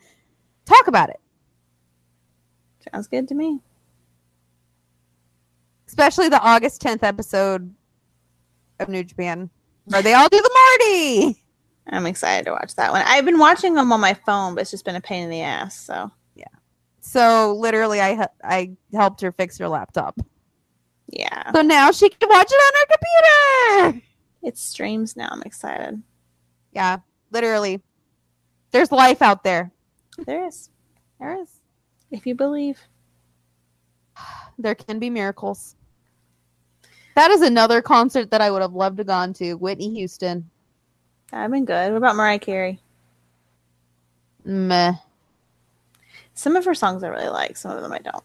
talk about it.
Sounds good to me.
Especially the August 10th episode of New Japan, where they all do the Marty.
I'm excited to watch that one. I've been watching them on my phone, but it's just been a pain in the ass. So yeah.
So literally, I I helped her fix her laptop.
yeah,
So now she can watch it on her computer.
it streams now. I'm excited.
Yeah, literally. There's life out there.
There is,
There is.
if you believe.
There can be miracles. That is another concert that I would have loved to gone to. Whitney Houston.
I've been good. What about Mariah Carey?
Meh.
Some of her songs I really like. Some of them I don't.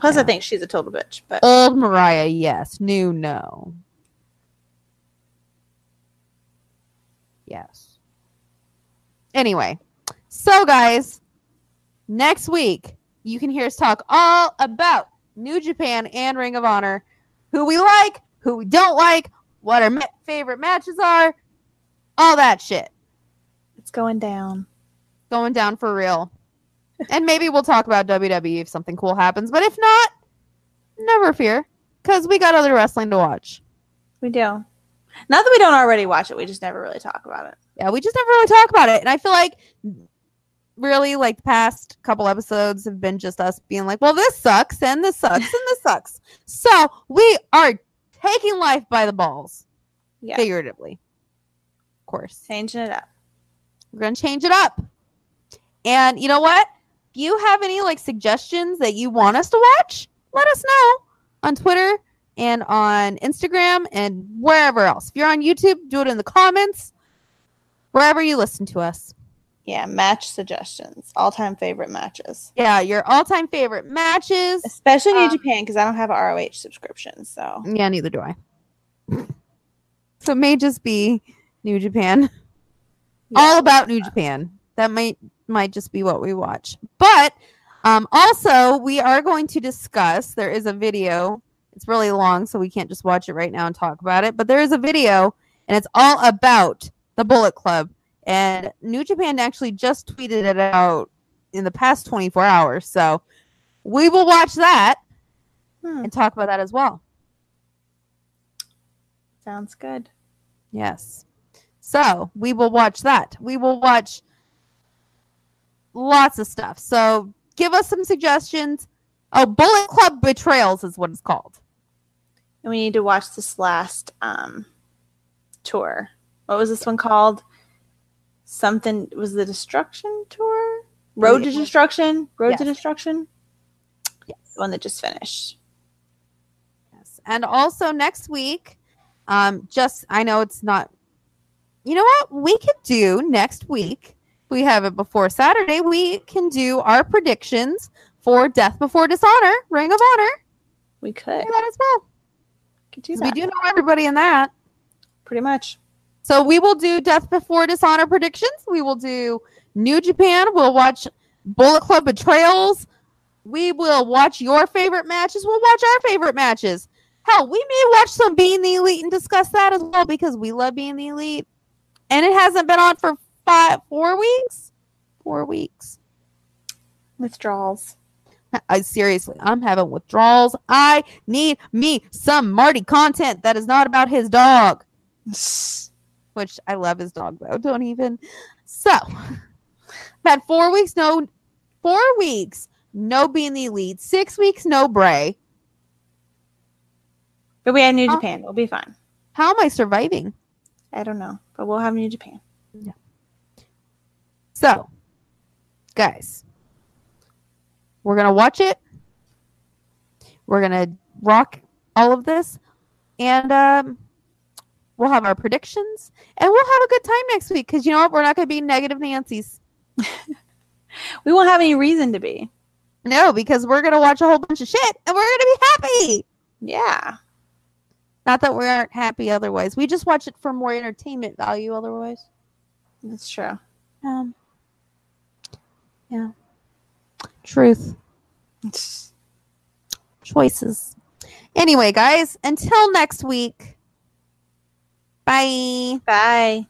Plus, I think she's a total bitch. But
Old Mariah, yes. New, no. Yes. Anyway, so guys, next week you can hear us talk all about New Japan and Ring of Honor, who we like, who we don't like, what our ma- favorite matches are, all that shit
it's going down.
going down for real. and maybe we'll talk about WWE if something cool happens, but if not, never fear, because we got other wrestling to watch.
We do. Not that we don't already watch it. We just never really talk about it.
Yeah, we just never really talk about it. And I feel like really like the past couple episodes have been just us being like, well, this sucks and this sucks and this sucks. So we are taking life by the balls,
Yeah,
figuratively. Of course.
changing it up.
We're gonna change it up. And you know what? If you have any like suggestions that you want us to watch, let us know on Twitter and on Instagram and wherever else. If you're on YouTube, do it in the comments. Wherever you listen to us.
Yeah, match suggestions. All time favorite matches.
Yeah, your all-time favorite matches.
Especially New
Um,
Japan because I don't have a ROH subscription. So
Yeah, neither do I. so it may just be New Japan. all about New Japan. That might might just be what we watch. But um, also, we are going to discuss. There is a video. It's really long, so we can't just watch it right now and talk about it. But there is a video, and it's all about the Bullet Club. And New Japan actually just tweeted it out in the past 24 hours. So we will watch that
Hmm,
and talk about that as well.
sounds good.
Yes. So we will watch that. We will watch lots of stuff. So give us some suggestions. Oh, Bullet Club Betrayals is what it's called.
And we need to watch this last um tour. What was this one called? Something was the Destruction Tour? Road to Destruction? Road to Destruction?
Yes.
The one that just finished.
Yes. And also next week, um, just I know it's not. You know what? We could do next week. We have it before Saturday. We can do our predictions for Death Before Dishonor, Ring of Honor.
We could.
Do that as well.
could do that.
We do know everybody in that.
Pretty much.
So we will do Death Before Dishonor predictions. We will do New Japan. We'll watch Bullet Club Betrayals. We will watch your favorite matches. We'll watch our favorite matches. Hell, we may watch some Being the Elite and discuss that as well because we love Being the Elite. And it hasn't been on for five, four weeks. Four weeks.
Withdrawals.
I seriously, I'm having withdrawals. I need me some Marty content that is not about his dog, which I love his dog though. Don't even. So, had four weeks, no, four weeks, no being the elite, six weeks, no Bray.
But we had New? Japan. We'll be fine.
How am I surviving?
I don't know, but we'll have New Japan. Yeah.
So, guys, we're going to watch it. We're going to rock all of this. And um, we'll have our predictions. And we'll have a good time next week because you know what? We're not going to be negative Nancy's.
We won't have any reason to be.
No, because we're going to watch a whole bunch of shit and we're going to be happy.
Yeah.
Not that we aren't happy otherwise. We just watch it for more entertainment value otherwise.
That's true.
Um, yeah. Truth. choices. Anyway, guys, until next week. Bye.
Bye.